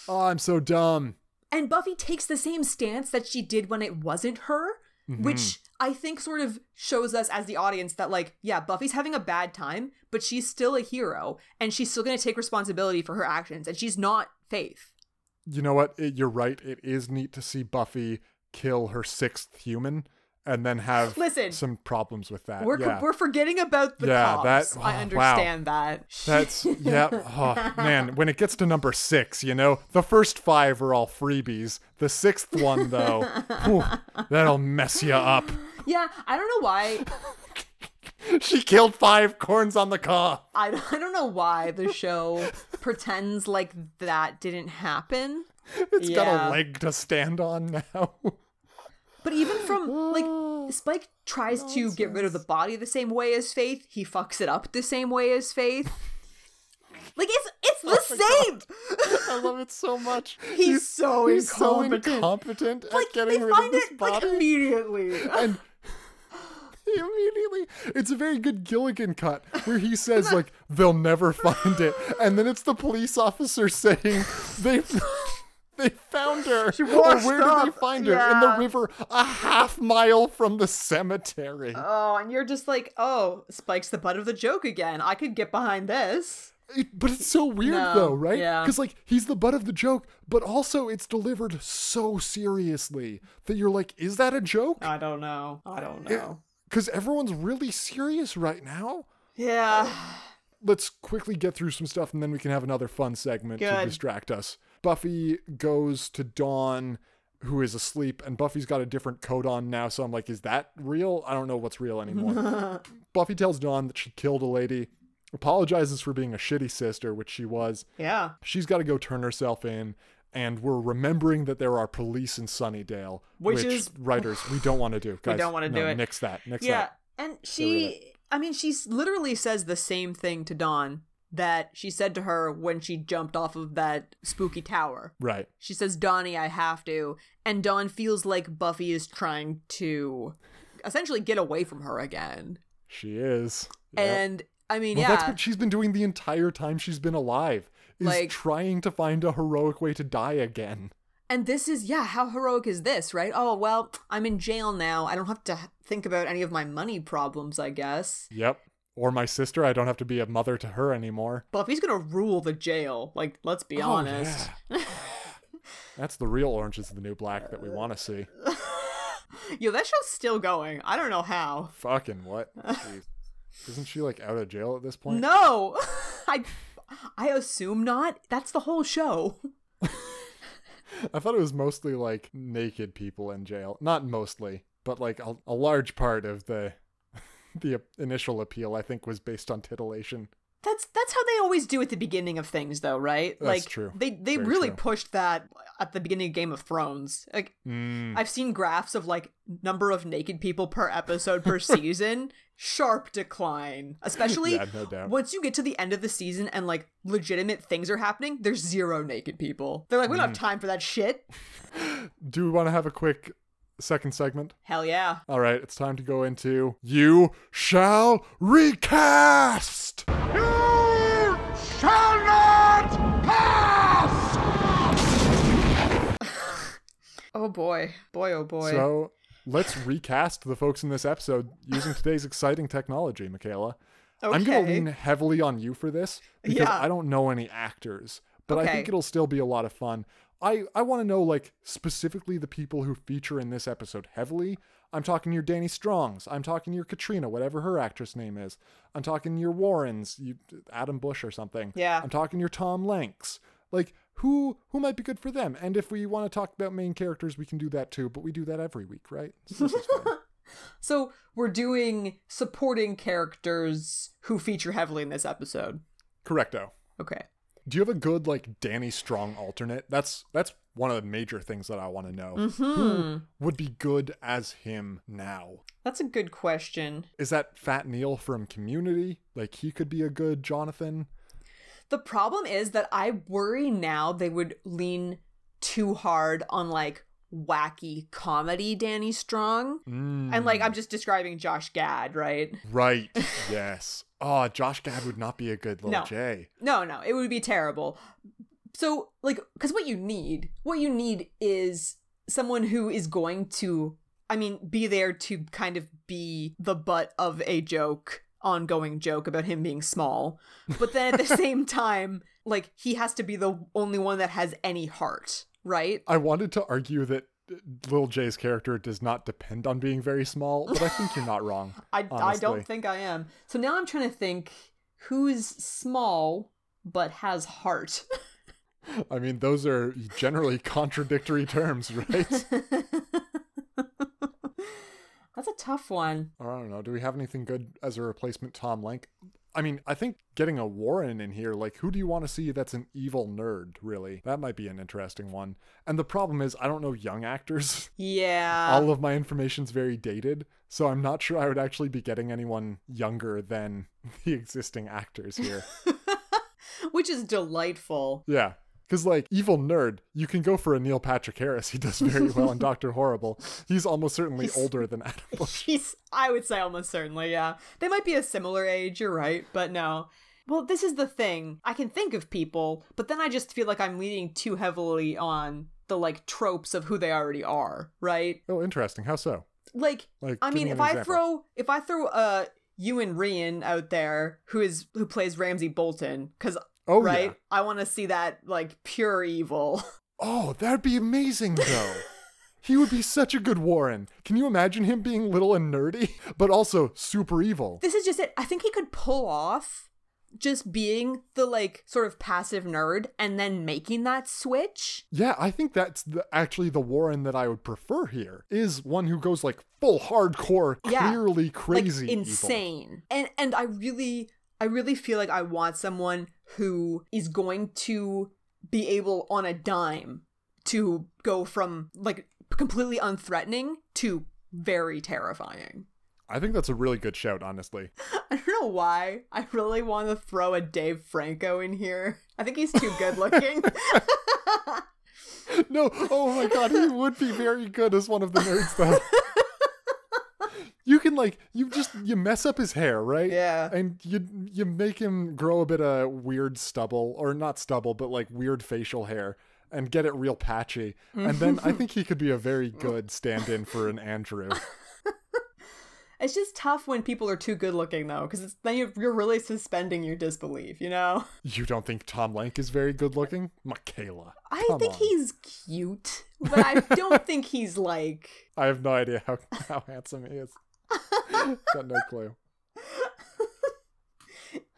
Oh, I'm so dumb. And Buffy takes the same stance that she did when it wasn't her, Mm-hmm. which I think sort of shows us as the audience that, like, yeah, Buffy's having a bad time, but she's still a hero and she's still going to take responsibility for her actions, and she's not Faith. You know what? It, you're right. It is neat to see Buffy kill her sixth human and then have Listen, some problems with that. We're, yeah. we're forgetting about the Yeah, cops. that- I oh, wow. understand that. That's yeah. Oh, man, when it gets to number six, you know, the first five are all freebies. The sixth one, though, whew, that'll mess you up. yeah, I don't know why. She killed five corns on the cob. I, I don't know why the show pretends like that didn't happen. It's got a leg to stand on now. But even from like Spike tries to get rid of the body the same way as Faith, he fucks it up the same way as Faith. Like it's it's the same. I love it so much. He's so he's so incompetent. incompetent at like getting they rid find of this it body. like immediately. and immediately it's a very good gilligan cut where he says like they'll never find it and then it's the police officer saying they they found her or washed where did they find her in the river a half mile from the cemetery oh, and you're just like, oh, Spike's the butt of the joke again. I could get behind this. It- but it's so weird No, though right yeah. because like he's the butt of the joke but also it's delivered so seriously that you're like is that a joke I don't know. I don't know. because everyone's really serious right now Yeah. let's quickly get through some stuff and then we can have another fun segment to distract us. Buffy goes to Dawn, who is asleep, and Buffy's got a different coat on now. So I'm like, is that real? I don't know what's real anymore. Buffy tells Dawn that she killed a lady, apologizes for being a shitty sister, which she was. Yeah. She's got to go turn herself in. And we're remembering that there are police in Sunnydale, Which which, is- writers we don't want to do. Guys, don't wanna no, do it. Nix that. Nix Yeah. that. And she I mean, she literally says the same thing to Dawn that she said to her when she jumped off of that spooky tower. Right. She says, Dawnie, I have to. And Dawn feels like Buffy is trying to essentially get away from her again. She is. Yep. And I mean, well, yeah. that's what she's been doing the entire time she's been alive. Is Like- trying to find a heroic way to die again. And this is, yeah, how heroic is this, right? Oh, well, I'm in jail now. I don't have to think about any of my money problems, I guess. Yep. Or my sister, I don't have to be a mother to her anymore. Buffy's gonna rule the jail. Like, let's be Oh, honest. yeah. That's the real Orange is the New Black that we want to see. Yo, that show's still going. I don't know how. Fucking what? Isn't she like out of jail at this point? No! I I assume not. That's the whole show. I thought it was mostly like naked people in jail. Not mostly, but like a, a large part of the the initial appeal I think was based on titillation. That's that's how they always do at the beginning of things though, right? That's like true. they they Very really true. pushed that at the beginning of Game of Thrones. Like Mm, I've seen graphs of like number of naked people per episode per season. Sharp decline. Especially Yeah, no once you get to the end of the season and like legitimate things are happening, there's zero naked people. They're like, we don't Mm. have time for that shit. Do we want to have a quick second segment? Hell yeah. All right, it's time to go into You Shall Recast! You shall not pass! Oh boy. Boy oh boy. So let's recast the folks in this episode using today's exciting technology, Michaela. Okay. I'm going to lean heavily on you for this because Yeah. I don't know any actors, but I think it'll still be a lot of fun. I, I want to know like specifically the people who feature in this episode heavily. I'm talking your Danny Strongs. I'm talking your Katrina, whatever her actress name is. I'm talking your Warrens, you Adam Busch or something. Yeah. I'm talking your Tom Lenks. Like who who might be good for them? And if we want to talk about main characters, we can do that too. But we do that every week, right? So this is fine. So we're doing supporting characters who feature heavily in this episode. Correcto. Okay. Do you have a good like Danny Strong alternate? That's that's one of the major things that I want to know. Mm-hmm. Who would be good as him now? That's a good question. Is that Fat Neil from Community? Like he could be a good Jonathan. The problem is that I worry now they would lean too hard on like wacky comedy Danny Strong. And like I'm just describing Josh Gad, right? Right. yes. Oh, Josh Gad would not be a good little No. J. No, no, it would be terrible. So, like, because what you need, what you need is someone who is going to, I mean, be there to kind of be the butt of a joke, ongoing joke about him being small. But then at the same time, like, he has to be the only one that has any heart, right? I wanted to argue that uh, Jay's character does not depend on being very small, but I think you're not wrong. I, I don't think I am. So now I'm trying to think who's small but has heart. I mean, those are generally contradictory terms, right? That's a tough one. I don't know. Do we have anything good as a replacement Tom Lenk? I mean, I think getting a Warren in here, like, who do you want to see that's an evil nerd, really? That might be an interesting one. And the problem is, I don't know young actors. Yeah. All of my information's very dated, so I'm not sure I would actually be getting anyone younger than the existing actors here. which is delightful. yeah. Because, like, evil nerd, you can go for a Neil Patrick Harris. He does very well in Doctor Horrible. He's almost certainly older than Adam Busch. He's, I would say almost certainly, yeah. They might be a similar age, you're right, but no. Well, this is the thing. I can think of people, but then I just feel like I'm leaning too heavily on the like tropes of who they already are, right? Oh, interesting. How so? Like, Like, I mean, me if an I throw if I throw uh Iwan Rheon out there, who is who plays Ramsay Bolton, because Oh, right, yeah. I want to see that like pure evil. Oh, that'd be amazing, though. he would be such a good Warren. Can you imagine him being little and nerdy, but also super evil? this is just it. I think he could pull off just being the like sort of passive nerd and then making that switch. Yeah, I think that's the, actually the Warren that I would prefer here. Is one who goes like full hardcore, Yeah, clearly crazy, like evil. insane. And and I really I really feel like I want someone who is going to be able on a dime to go from like completely unthreatening to very terrifying. I think that's a really good shout, honestly. I don't know why. I really want to throw a Dave Franco in here. I think he's too good looking. No, oh my god, he would be very good as one of the nerds though. You can like you just you mess up his hair, right? Yeah. And you you make him grow a bit of weird stubble or not stubble, but like weird facial hair and get it real patchy. And then I think he could be a very good stand-in for an Andrew. it's just tough when people are too good looking though, because then you're, you're really suspending your disbelief, you know? You don't think Tom Lenk is very good looking? Michaela. I think on. he's cute, but I don't think he's like. I have no idea how, how handsome he is. Got no clue.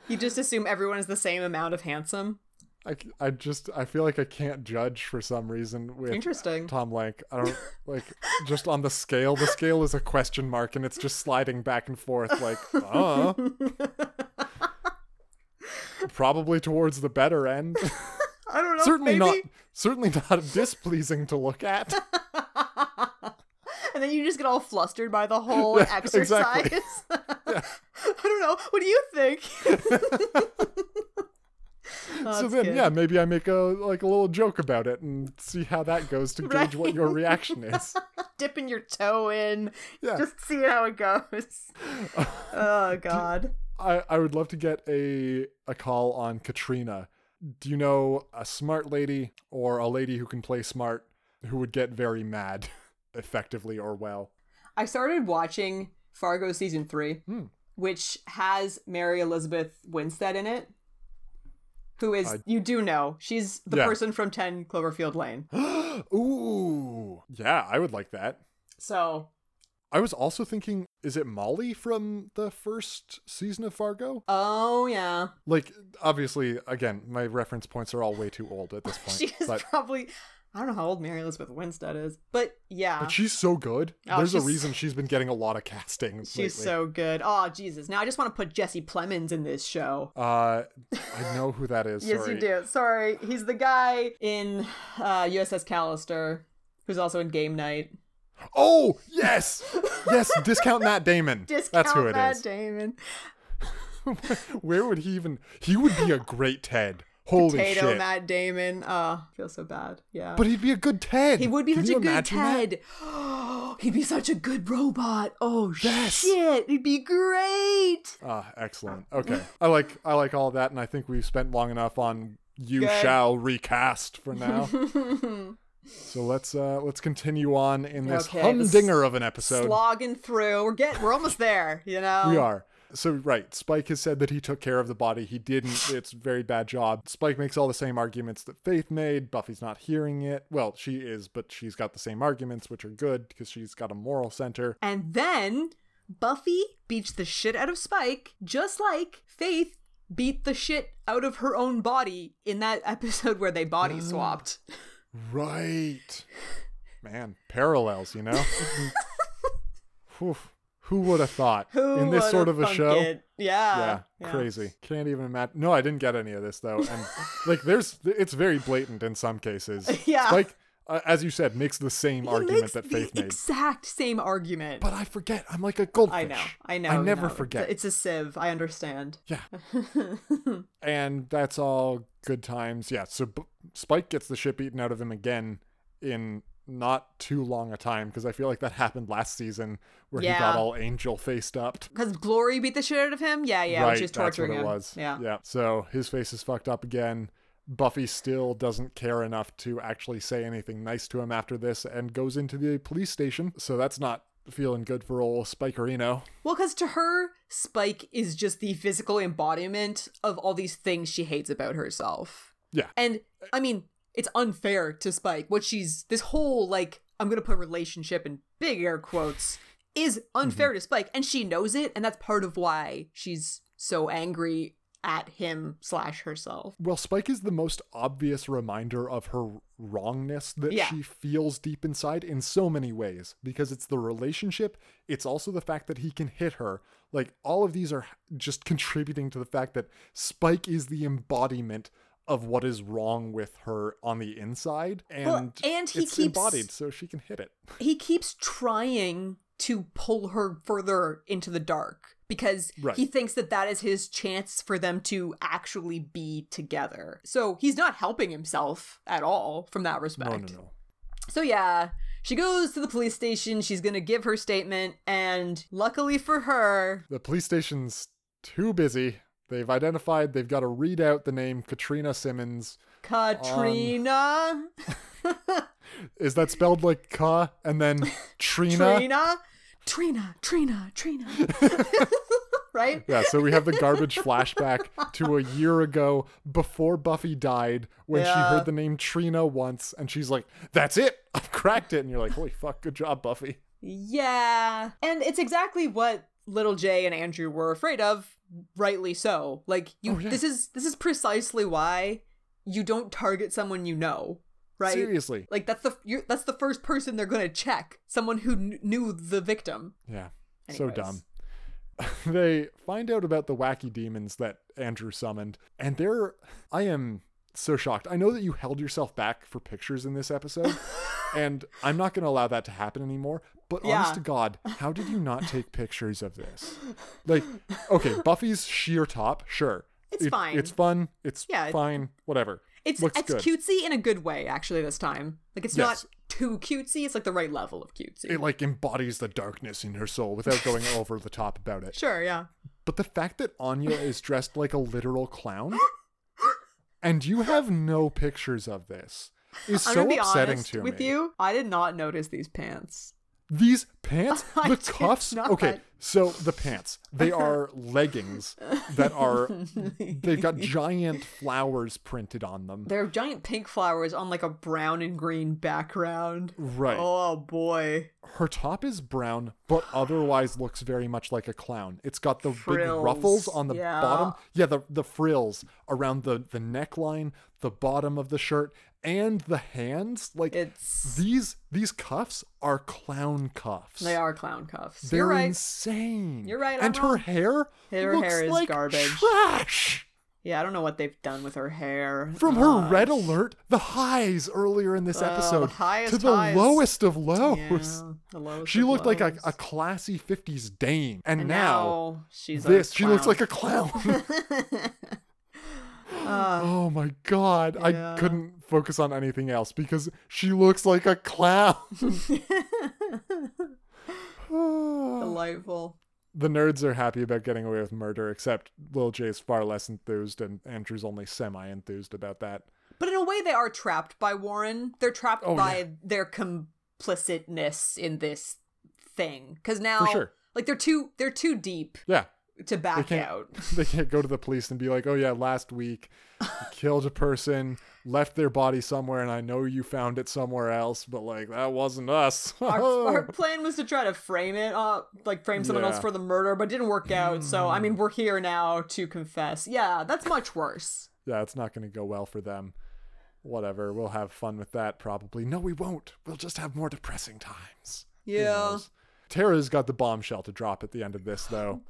You just assume everyone is the same amount of handsome. I, I just I feel like I can't judge for some reason with Interesting. Tom Lenk. I don't like just on the scale. The scale is a question mark and it's just sliding back and forth like uh probably towards the better end. I don't know. certainly not certainly not displeasing to look at. And then you just get all flustered by the whole Yeah, exercise. exactly. I don't know. What do you think? Oh, so then good. yeah, maybe I make a like a little joke about it and see how that goes to gauge what your reaction is. dipping your toe in, Yeah. just see how it goes. oh God. I, I would love to get a a call on Katrina. Do you know a smart lady or a lady who can play smart who would get very mad effectively or well? I started watching Fargo season three, Hmm. which has Mary Elizabeth Winstead in it, who is I- you do know she's the Yeah. person from Ten Cloverfield Lane. Ooh. Yeah, I would like that. So I was also thinking, is it Molly from the first season of Fargo? oh yeah, Like, obviously, again, my reference points are all way too old at this point. she's but, probably I don't know how old Mary Elizabeth Winstead is, but yeah, but she's so good. Oh, There's a reason she's been getting a lot of casting. she's lately. so good. Oh Jesus! Now I just want to put Jesse Plemons in this show. Uh, I know who that is. Yes, sorry. you do. Sorry, he's the guy in uh, USS Callister, who's also in Game Night. Oh yes, yes. Discount Matt Damon. Discount That's who it Matt is. Damon. Where would he even? He would be a great Ted. Holy Potato shit! Matt Damon. Uh, I feel so bad. Yeah. But he'd be a good Ted. he would be Can such a good? Ted. He'd be such a good robot. Oh Yes. shit. He'd be great. Ah, excellent. Okay, I like I like all that, and I think we've spent long enough on you Good. shall recast for now. so let's uh let's continue on in this Okay, this humdinger of an episode. Slogging through. We're getting we're almost there, you know? We are. So right, Spike has said that he took care of the body. He didn't. It's a very bad job. Spike makes all the same arguments that Faith made. Buffy's not hearing it. Well, she is, but she's got the same arguments, which are good because she's got a moral center. And then Buffy beats the shit out of Spike, just like Faith beat the shit out of her own body in that episode where they body ah, swapped. Right. Man, parallels, you know. Whew. Who would have thought Who in this sort of a show? it? Yeah, Yeah, yeah. crazy. Can't even imagine. No, I didn't get any of this though, and like, there's it's very blatant in some cases. Yeah. Spike, uh, as you said, makes the same He argument that Faith made. exact same argument. But I forget. I'm like a goldfish. I know, I know. I never no. forget. It's a sieve. I understand. Yeah. and that's all good times. Yeah. So B- Spike gets the ship eaten out of him again in not too long a time because I feel like that happened last season where he got all angel faced up. Because Glory beat the shit out of him. Yeah, yeah. right. when she was that's torturing what it him. was. Yeah. Yeah. So his face is fucked up again. Buffy still doesn't care enough to actually say anything nice to him after this and goes into the police station. So that's not feeling good for old Spikerino. Well, because to her, Spike is just the physical embodiment of all these things she hates about herself. Yeah. And I mean, it's unfair to Spike. What she's this whole like I'm gonna put relationship in big air quotes is unfair mm-hmm. to Spike, and she knows it, and that's part of why she's so angry at him slash herself. Well, Spike is the most obvious reminder of her wrongness that Yeah. she feels deep inside in so many ways because it's the relationship, it's also the fact that he can hit her. Like all of these are just contributing to the fact that Spike is the embodiment of what is wrong with her on the inside and Well, and he it's keeps- embodied so she can hit it. He keeps trying to pull her further into the dark because Right. he thinks that that is his chance for them to actually be together. So he's not helping himself at all from that respect. No, no, no. So yeah, she goes to the police station. She's gonna give her statement, and luckily for her, The police station's too busy. They've identified, they've got to read out the name Katrina Simmons. Katrina, Is that spelled like ka and then Trina? Trina, Trina, Trina, Trina. right? Yeah, so we have the garbage flashback to a year ago before Buffy died when she heard the name Trina once and she's like, That's it! I've cracked it. And you're like, Holy fuck, good job, Buffy. Yeah, and it's exactly what Little J and Andrew were afraid of, rightly so. Like you, Oh, yeah. this is this is precisely why you don't target someone you know, right? Seriously. Like that's the that's the first person they're gonna check. Someone who kn- knew the victim. Yeah. So dumb. they find out about the wacky demons that Andrew summoned, and they're. I am so shocked. I know that you held yourself back for pictures in this episode, and I'm not going to allow that to happen anymore. But honest to God, how did you not take pictures of this? Like, okay, Buffy's sheer top, sure. It's It- fine. It's fun. It's Yeah, fine. Whatever. It's Looks it's good. cutesy in a good way, actually. This time, like it's Yes. not too cutesy. It's like the right level of cutesy. It like embodies the darkness in her soul without going over the top about it. sure, yeah. But the fact that Anya is dressed like a literal clown, and you have no pictures of this, is I'm so upsetting to with me. you. I did not notice these pants. These pants, the cuffs. Okay, so the pants, they are leggings that are, they've got giant flowers printed on them. They're giant pink flowers on like a brown and green background. Right. Oh boy. Her top is brown, but otherwise looks very much like a clown. It's got the big ruffles on the yeah. bottom. Yeah, the the frills around the the neckline, the bottom of the shirt, and the hands. Like It's these these cuffs are clown cuffs. they are clown cuffs. They're You're right. insane. You're right, And I'm her wrong. hair Her hair is like garbage. trash. Yeah, I don't know what they've done with her hair. From her Uh, red alert, the highs earlier in this the episode highest to the highs. lowest of lows. Yeah, the lowest She looked like a, a classy 50s dame. And, And now, now she's this, she looks like a clown. oh my god. Uh, yeah. I couldn't focus on anything else because she looks like a clown. delightful. the nerds are happy about getting away with murder, except Lil J's far less enthused, and Andrew's only semi enthused about that. But in a way, they are trapped by Warren. They're trapped Oh, by yeah. their complicitness in this thing. Because now, sure. like they're too they're too deep Yeah. To back can't- out. They can't go to the police and be like, oh yeah, last week killed a person, left their body somewhere, and I know you found it somewhere else, but like, that wasn't us. Our, our plan was to try to frame it, uh, like frame someone else for the murder, but it didn't work out. So I mean, we're here now to confess. Yeah, that's much worse. yeah, it's not going to go well for them. Whatever, we'll have fun with that probably. No, we won't. We'll just have more depressing times. Yeah. Tara's got the bombshell to drop at the end of this, though.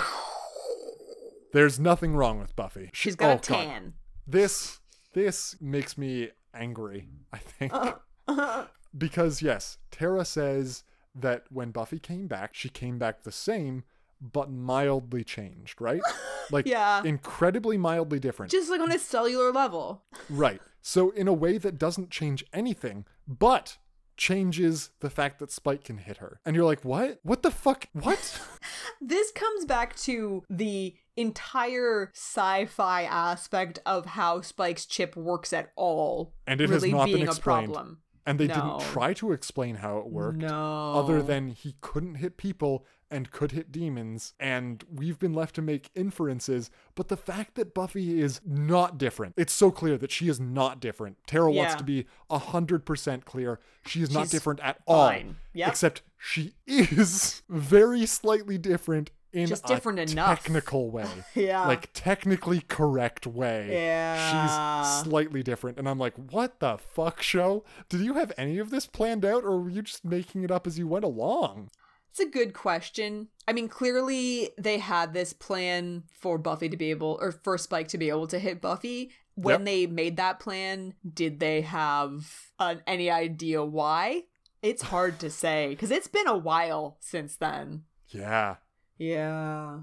There's nothing wrong with Buffy. She's oh, got a Oh, God. tan. This this makes me angry, I think. Uh, uh. because yes, Tara says that when Buffy came back, she came back the same but mildly changed, right? Like Yeah. incredibly mildly different. Just like on a cellular level. Right. So in a way that doesn't change anything, but changes the fact that Spike can hit her. And you're like, "What? What the fuck? What?" This comes back to the entire sci-fi aspect of how Spike's chip works at all. And it has really not been being a explained. problem. and they No. didn't try to explain how it worked. No. other than he couldn't hit people and could hit demons, and we've been left to make inferences. But the fact that Buffy is not different, it's so clear that she is not different. Tara wants to be 100% clear. She is not different at all. Yep. Except she is very slightly different in Just a different enough. technical way. Yeah. Like technically correct way. Yeah. She's slightly different. And I'm like, what the fuck, show? Did you have any of this planned out or were you just making it up as you went along? It's a good question. I mean, clearly they had this plan for Buffy to be able, or for Spike to be able to hit Buffy. When Yep. they made that plan, did they have uh, any idea why It's hard to say because it's been a while since then. Yeah. Yeah.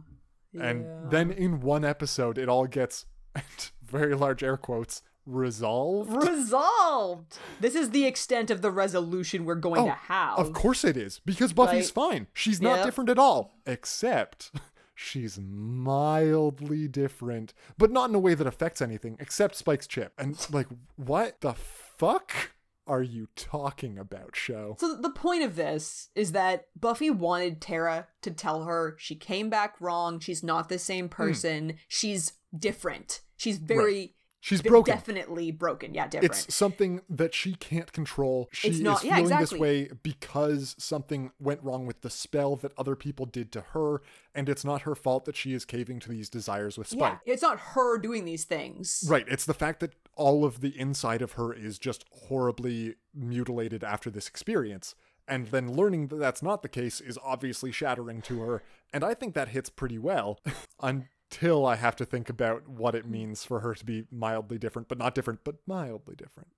And Yeah. then in one episode, it all gets, very large air quotes, resolved. resolved. This is the extent of the resolution we're going Oh, to have. Of course it is, because Buffy's Right. fine. She's not Yep. different at all, except she's mildly different, but not in a way that affects anything except Spike's chip. And like, what the fuck are you talking about, show? So the point of this is that Buffy wanted Tara to tell her she came back wrong. She's not the same hmm. person. She's different. She's very She's ve- broken. definitely broken. Yeah, different. It's something that she can't control. She It's not- is yeah, feeling this way because something went wrong with the spell that other people did to her, and it's not her fault that she is caving to these desires with Spike. yeah, it's not her doing these things. Right. It's the fact that all of the inside of her is just horribly mutilated after this experience. And then learning that that's not the case is obviously shattering to her. And I think that hits pretty well until I have to think about what it means for her to be mildly different, but not different, but mildly different.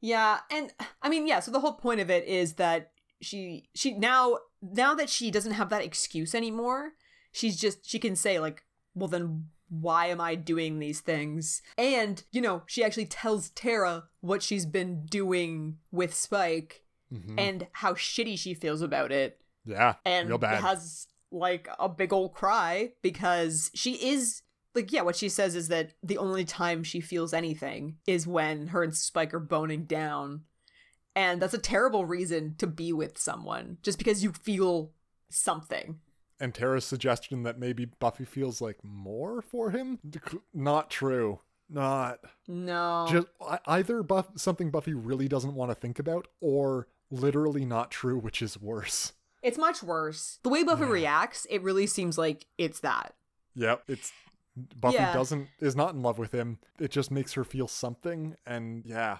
Yeah, and I mean, yeah, so the whole point of it is that she she now now that she doesn't have that excuse anymore, she's just she can say like, well then why am I doing these things? And, you know, she actually tells Tara what she's been doing with Spike Mhm. and how shitty she feels about it Yeah. and real bad. has like a big old cry because she is like yeah what she says is that the only time she feels anything is when her and spike are boning down and that's a terrible reason to be with someone just because you feel something and Tara's suggestion that maybe Buffy feels like more for him? Not true. Not. no just either buff something buffy really doesn't want to think about or literally not true which is worse it's much worse the way buffy reacts it really seems like it's that yep it's buffy Yeah. doesn't is not in love with him it just makes her feel something and yeah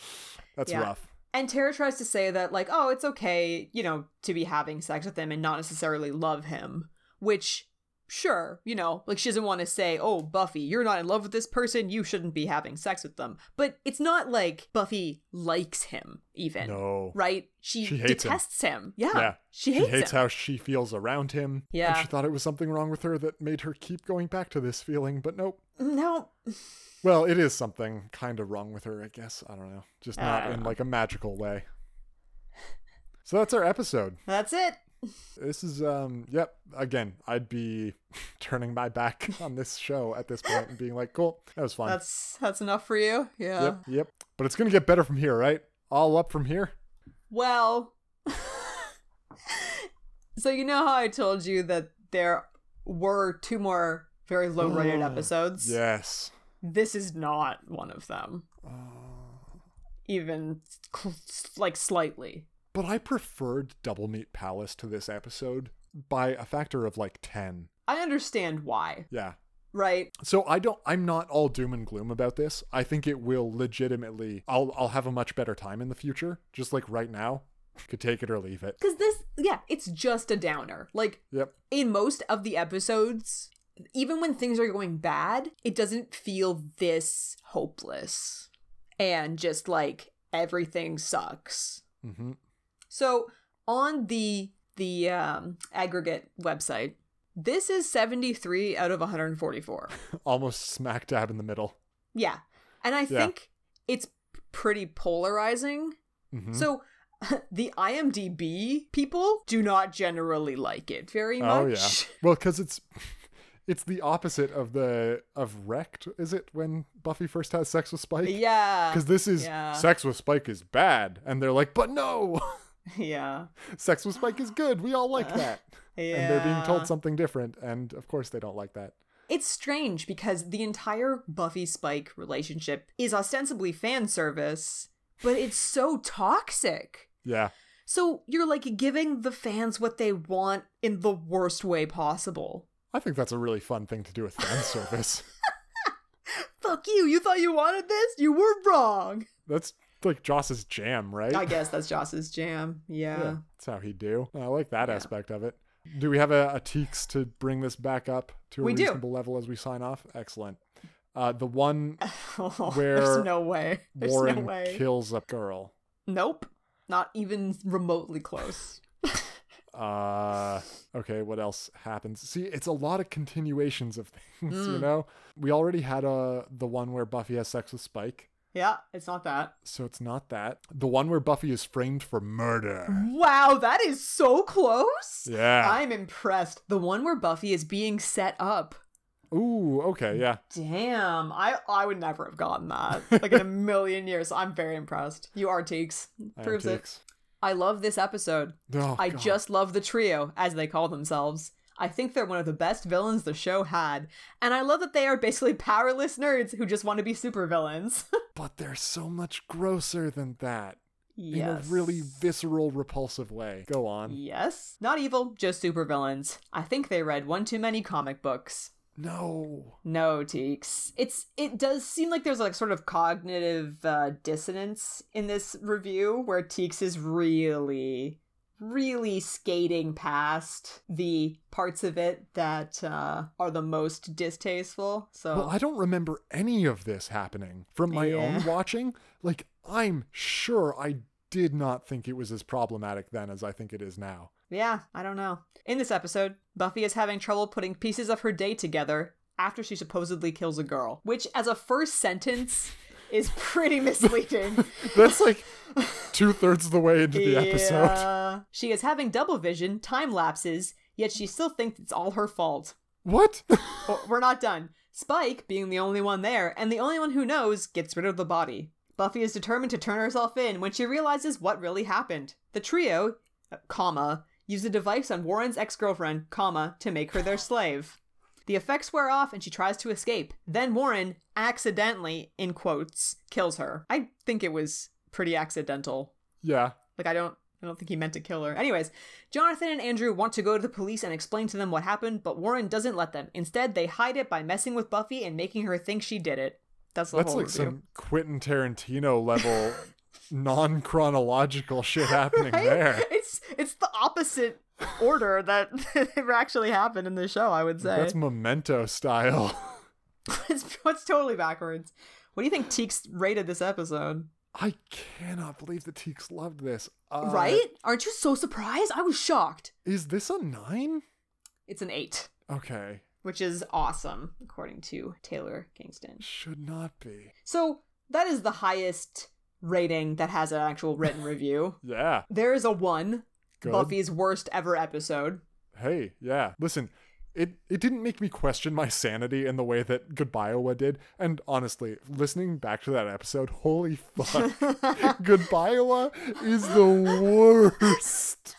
that's Yeah. rough And Tara tries to say that, like, oh, it's okay, you know, to be having sex with him and not necessarily love him. Which, sure, you know, like she doesn't want to say, oh, Buffy, you're not in love with this person, you shouldn't be having sex with them. But it's not like Buffy likes him, even. no Right? She, She hates him. detests him. Yeah. yeah She hates, him. how she feels around him Yeah. and she thought it was something wrong with her that made her keep going back to this feeling but nope no. well it is something kind of wrong with her i guess i don't know just not don't in ah. like a magical way so that's our episode That's it. This is um yep, again, I'd be turning my back on this show at this point and being like, "Cool, that was fun." That's that's enough for you. Yeah. Yep, yep. But it's going to get better from here, right? All up from here? Well, so you know how I told you that there were two more very low rated episodes? Yes. This is not one of them. Even cl- like slightly. But I preferred Double Meat Palace to this episode by a factor of like 10. I understand why, Yeah. right? So I don't I'm not all doom and gloom about this. I think it will legitimately I'll I'll have a much better time in the future, just like right now. Could take it or leave it. Because this, yeah, it's just a downer. Like, Yep. in most of the episodes, even when things are going bad, it doesn't feel this hopeless and just like everything sucks. Mhm. So on the the um, aggregate website, this is 73 out of 144. Almost smack dab in the middle. Yeah. And I Yeah. think it's pretty polarizing. Mhm. So the IMDb people do not generally like it very much. Oh yeah. Well, because it's it's the opposite of the of wrecked. Is it when Buffy first has sex with Spike? Yeah. Because this is yeah. sex with Spike is bad, and they're like, but no, Yeah. sex with Spike is good. We all like that, Yeah. and they're being told something different, and of course they don't like that. It's strange because the entire Buffy Spike relationship is ostensibly fan service, but it's so toxic. Yeah, So you're like giving the fans what they want in the worst way possible. I think that's a really fun thing to do with fan service. Fuck you, you thought you wanted this? You were wrong. That's like Joss's jam, right? I guess that's Joss's jam. Yeah. Yeah, that's how he do. I like that Yeah. aspect of it. Do we have a, a teaks to bring this back up to a We do. reasonable level as we sign off? Excellent. Uh, the one Oh, Where There's no way. There's Warren no way. kills a girl. nope. Not even remotely close. Uh, okay, what else happens? See, it's a lot of continuations of things, you know? We already had uh, the one where Buffy has sex with Spike, Yeah, it's not that. so it's not that. The one where Buffy is framed for murder. Wow, that is so close. Yeah. I'm impressed. The one where Buffy is being set up. Ooh, okay, yeah. Damn, I I would never have gotten that. Like in a million years. I'm very impressed. You are Teeks. Proves it. I love this episode. Oh, I God. just love the trio, as they call themselves. I think they're one of the best villains the show had, and I love that they are basically powerless nerds who just want to be supervillains. But they're so much grosser than that. yes. In a really visceral, repulsive way. Go on. Yes. Not evil, just supervillains. I think they read one too many comic books. No. No, Teeks. It's it does seem like there's like sort of cognitive uh, dissonance in this review where Teeks is really, really skating past the parts of it that uh, are the most distasteful. So Well, I don't remember any of this happening from my own watching. Like, I'm sure I did not think it was as problematic then as I think it is now. Yeah, I don't know. In this episode, Buffy is having trouble putting pieces of her day together after she supposedly kills a girl, which, as a first sentence, is pretty misleading. That's like two thirds of the way into the episode. She is having double vision, time lapses, yet she still thinks it's all her fault. What? We're not done. Spike, being the only one there, and the only one who knows, gets rid of the body. Buffy is determined to turn herself in when she realizes what really happened. The trio, uh, comma, use a device on Warren's ex-girlfriend, comma, to make her their slave. The effects wear off and she tries to escape. Then Warren accidentally, in quotes, kills her. I think it was pretty accidental. yeah. Like I don't I don't think he meant to kill her. Anyways, Jonathan and Andrew want to go to the police and explain to them what happened, but Warren doesn't let them. Instead, they hide it by messing with Buffy and making her think she did it. That's the That's whole like review. some Quentin Tarantino level non chronological shit happening Right? there. It's it's the opposite order that ever actually happened in the show, I would say. That's memento style. it's, it's totally backwards. What do you think Teeks rated this episode? I cannot believe the Teeks loved this. Uh, right? Aren't you so surprised? I was shocked. Is this a nine? It's an 8, Okay. which is awesome according to Taylor Kingston. Should not be. So that is the highest rating that has an actual written review. Yeah. There is a one, Good. Buffy's worst ever episode. Hey, yeah. Listen, it it didn't make me question my sanity in the way that Goodbye Iowa did. And honestly, listening back to that episode, holy fuck. Goodbye Iowa is the worst.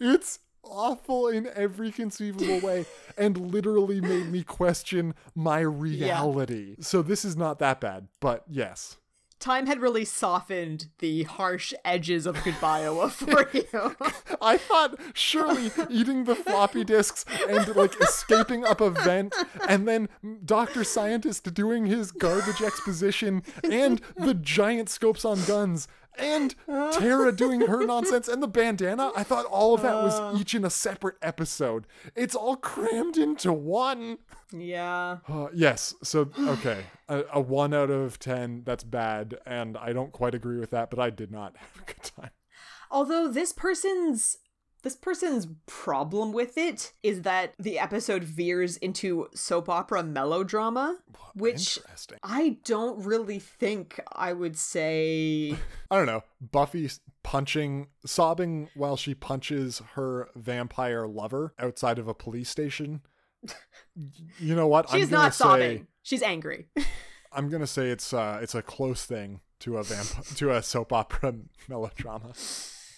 It's awful in every conceivable way and literally made me question my reality. So this is not that bad, but yes. Time had really softened the harsh edges of Goodbye Iowa for you. I thought surely eating the floppy disks and like escaping up a vent, and then Doctor Scientist doing his garbage exposition, and the giant scopes on guns, and Tara doing her nonsense, and the bandana. I thought all of that was each in a separate episode. It's all crammed into one. yeah. Uh, yes. So okay, a, a one out of ten. That's bad, and I don't quite agree with that. But I did not have a good time. Although this person's this person's problem with it is that the episode veers into soap opera melodrama, which I don't really think I would say I don't know. Buffy punching, sobbing while she punches her vampire lover outside of a police station. You know what? she's not say, sobbing. She's angry. I'm gonna say it's uh, it's a close thing to a vamp to a soap opera melodrama.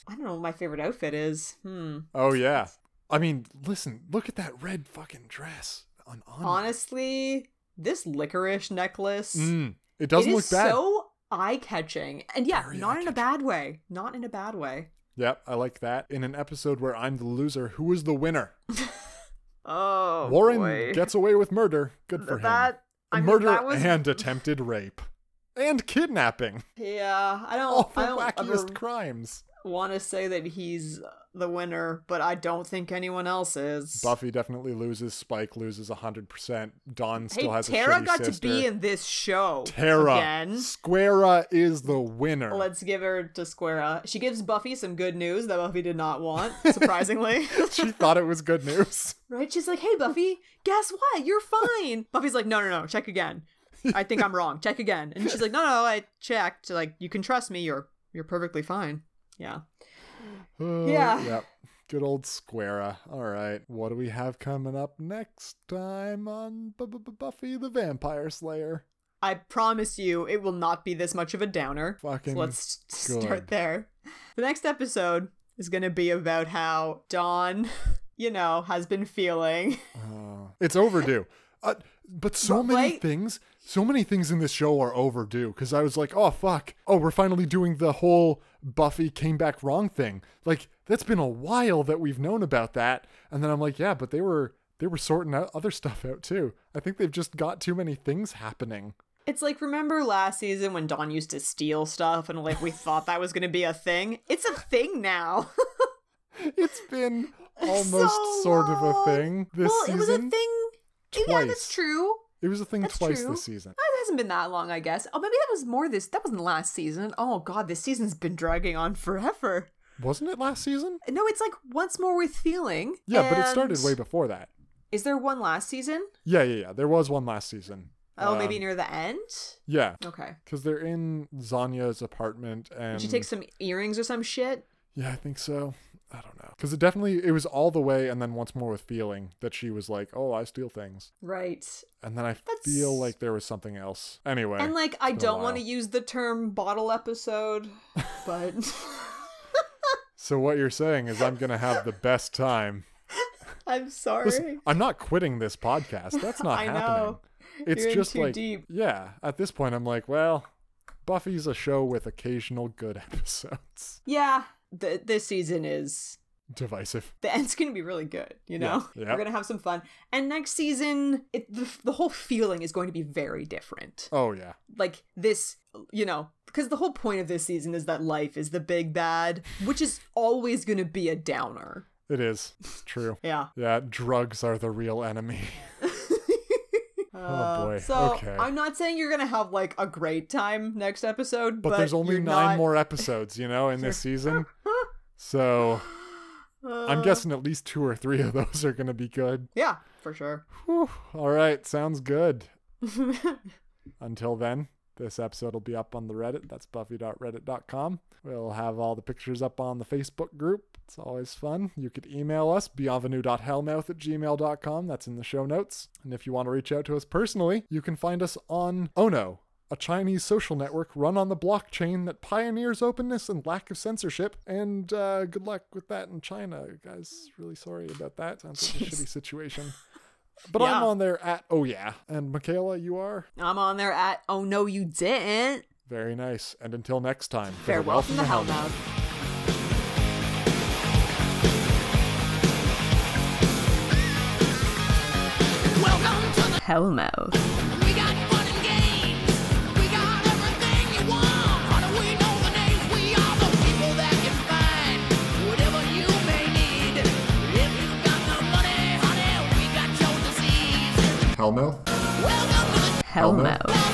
I don't know what my favorite outfit is. Hmm. Oh yeah. I mean, listen, look at that red fucking dress on. Honestly, this licorice necklace Mm, it doesn't it look is bad. so eye-catching. And yeah, Very not in a bad way. Not in a bad way. Yep, I like that. In an episode where I'm the loser, who is the winner? Oh, Warren boy. gets away with murder. Good for him. that I mean, murder was and attempted rape and kidnapping yeah. I don't. all the I don't wackiest crimes want to say that he's the winner, but I don't think anyone else is. Buffy definitely loses. Spike loses 100%. Dawn still hey, has a Tara shitty got sister. to be in this show Tara. again. Squara is the winner. Let's give her to Squara. She gives Buffy some good news that Buffy did not want, surprisingly. she thought it was good news. right? She's like, "Hey, Buffy, guess what? You're fine." Buffy's like, "No, no, no. Check again. I think I'm wrong. Check again." And she's like, "No, no, I checked. Like, you can trust me. You're you're perfectly fine." Yeah. Uh, Yeah. Yep. Good old Squara. All right. What do we have coming up next time on Bu- Bu- Bu- Buffy the Vampire Slayer? I promise you, it will not be this much of a downer. Fucking so let's good. start there. The next episode is going to be about how Dawn, you know, has been feeling. Uh, it's overdue. Uh, but so But many wait. things, so many things in this show are overdue. Because I was like, oh fuck, oh we're finally doing the whole Buffy came back wrong thing. Like that's been a while that we've known about that. And then I'm like, yeah, but they were they were sorting out other stuff out too. I think they've just got too many things happening. It's like, remember last season when Dawn used to steal stuff and like we thought that was going to be a thing? It's a thing now. It's been almost So sort of a thing this well, season. it was a thing. Yeah, Twice. that's true. It was a thing That's twice true. this season. It hasn't been that long, I guess. Oh, maybe that was more this. That wasn't last season. Oh God, this season's been dragging on forever. Wasn't it last season? No, it's like once more with feeling. Yeah, but it started way before that. Is there one last season? Yeah, yeah, yeah. There was one last season. Oh, maybe Um, near the end. Yeah, Okay. because they're in Zanya's apartment, and Did she take some earrings or some shit? Yeah, I think so. I don't know. Because it definitely it was all the way, and then once more with feeling that she was like, "Oh, I steal things," Right. and then I That's- feel like there was something else. Anyway, And like, I it's been a don't want to use the term bottle episode, but So what you're saying is I'm gonna have the best time. I'm sorry. Listen, I'm not quitting this podcast. That's not I happening. know. It's You're just too like deep. yeah. At this point, I'm like, well, Buffy's a show with occasional good episodes. Yeah, th- this season is Divisive. the end's gonna be really good you know Yeah, yeah. we're gonna have some fun and next season it, the, the whole feeling is going to be very different Oh yeah. like this you know because the whole point of this season is that life is the big bad which is always gonna be a downer It is. It's true. yeah Yeah, drugs are the real enemy. oh boy. so okay. i'm not saying you're gonna have like a great time next episode but, but, there's only you're nine not- more episodes, you know, in this season. So Uh. I'm guessing at least two or three of those are going to be good. yeah for sure Whew. All right, sounds good. Until then, this episode will be up on the Reddit. That's buffy.reddit.com. We'll have all the pictures up on the Facebook group. It's always fun. You could email us, bienvenue.hellmouth at gmail.com. That's in the show notes. And if you want to reach out to us personally, you can find us on Ono, a Chinese social network run on the blockchain that pioneers openness and lack of censorship. And uh, good luck with that in China, guys. Really sorry about that. Sounds like a shitty situation. But I'm on there at oh yeah. And Michaela, you are? I'm on there at oh no you didn't. Very nice. And until next time, farewell from the hellmouth Welcome to the hellmouth we got your disease.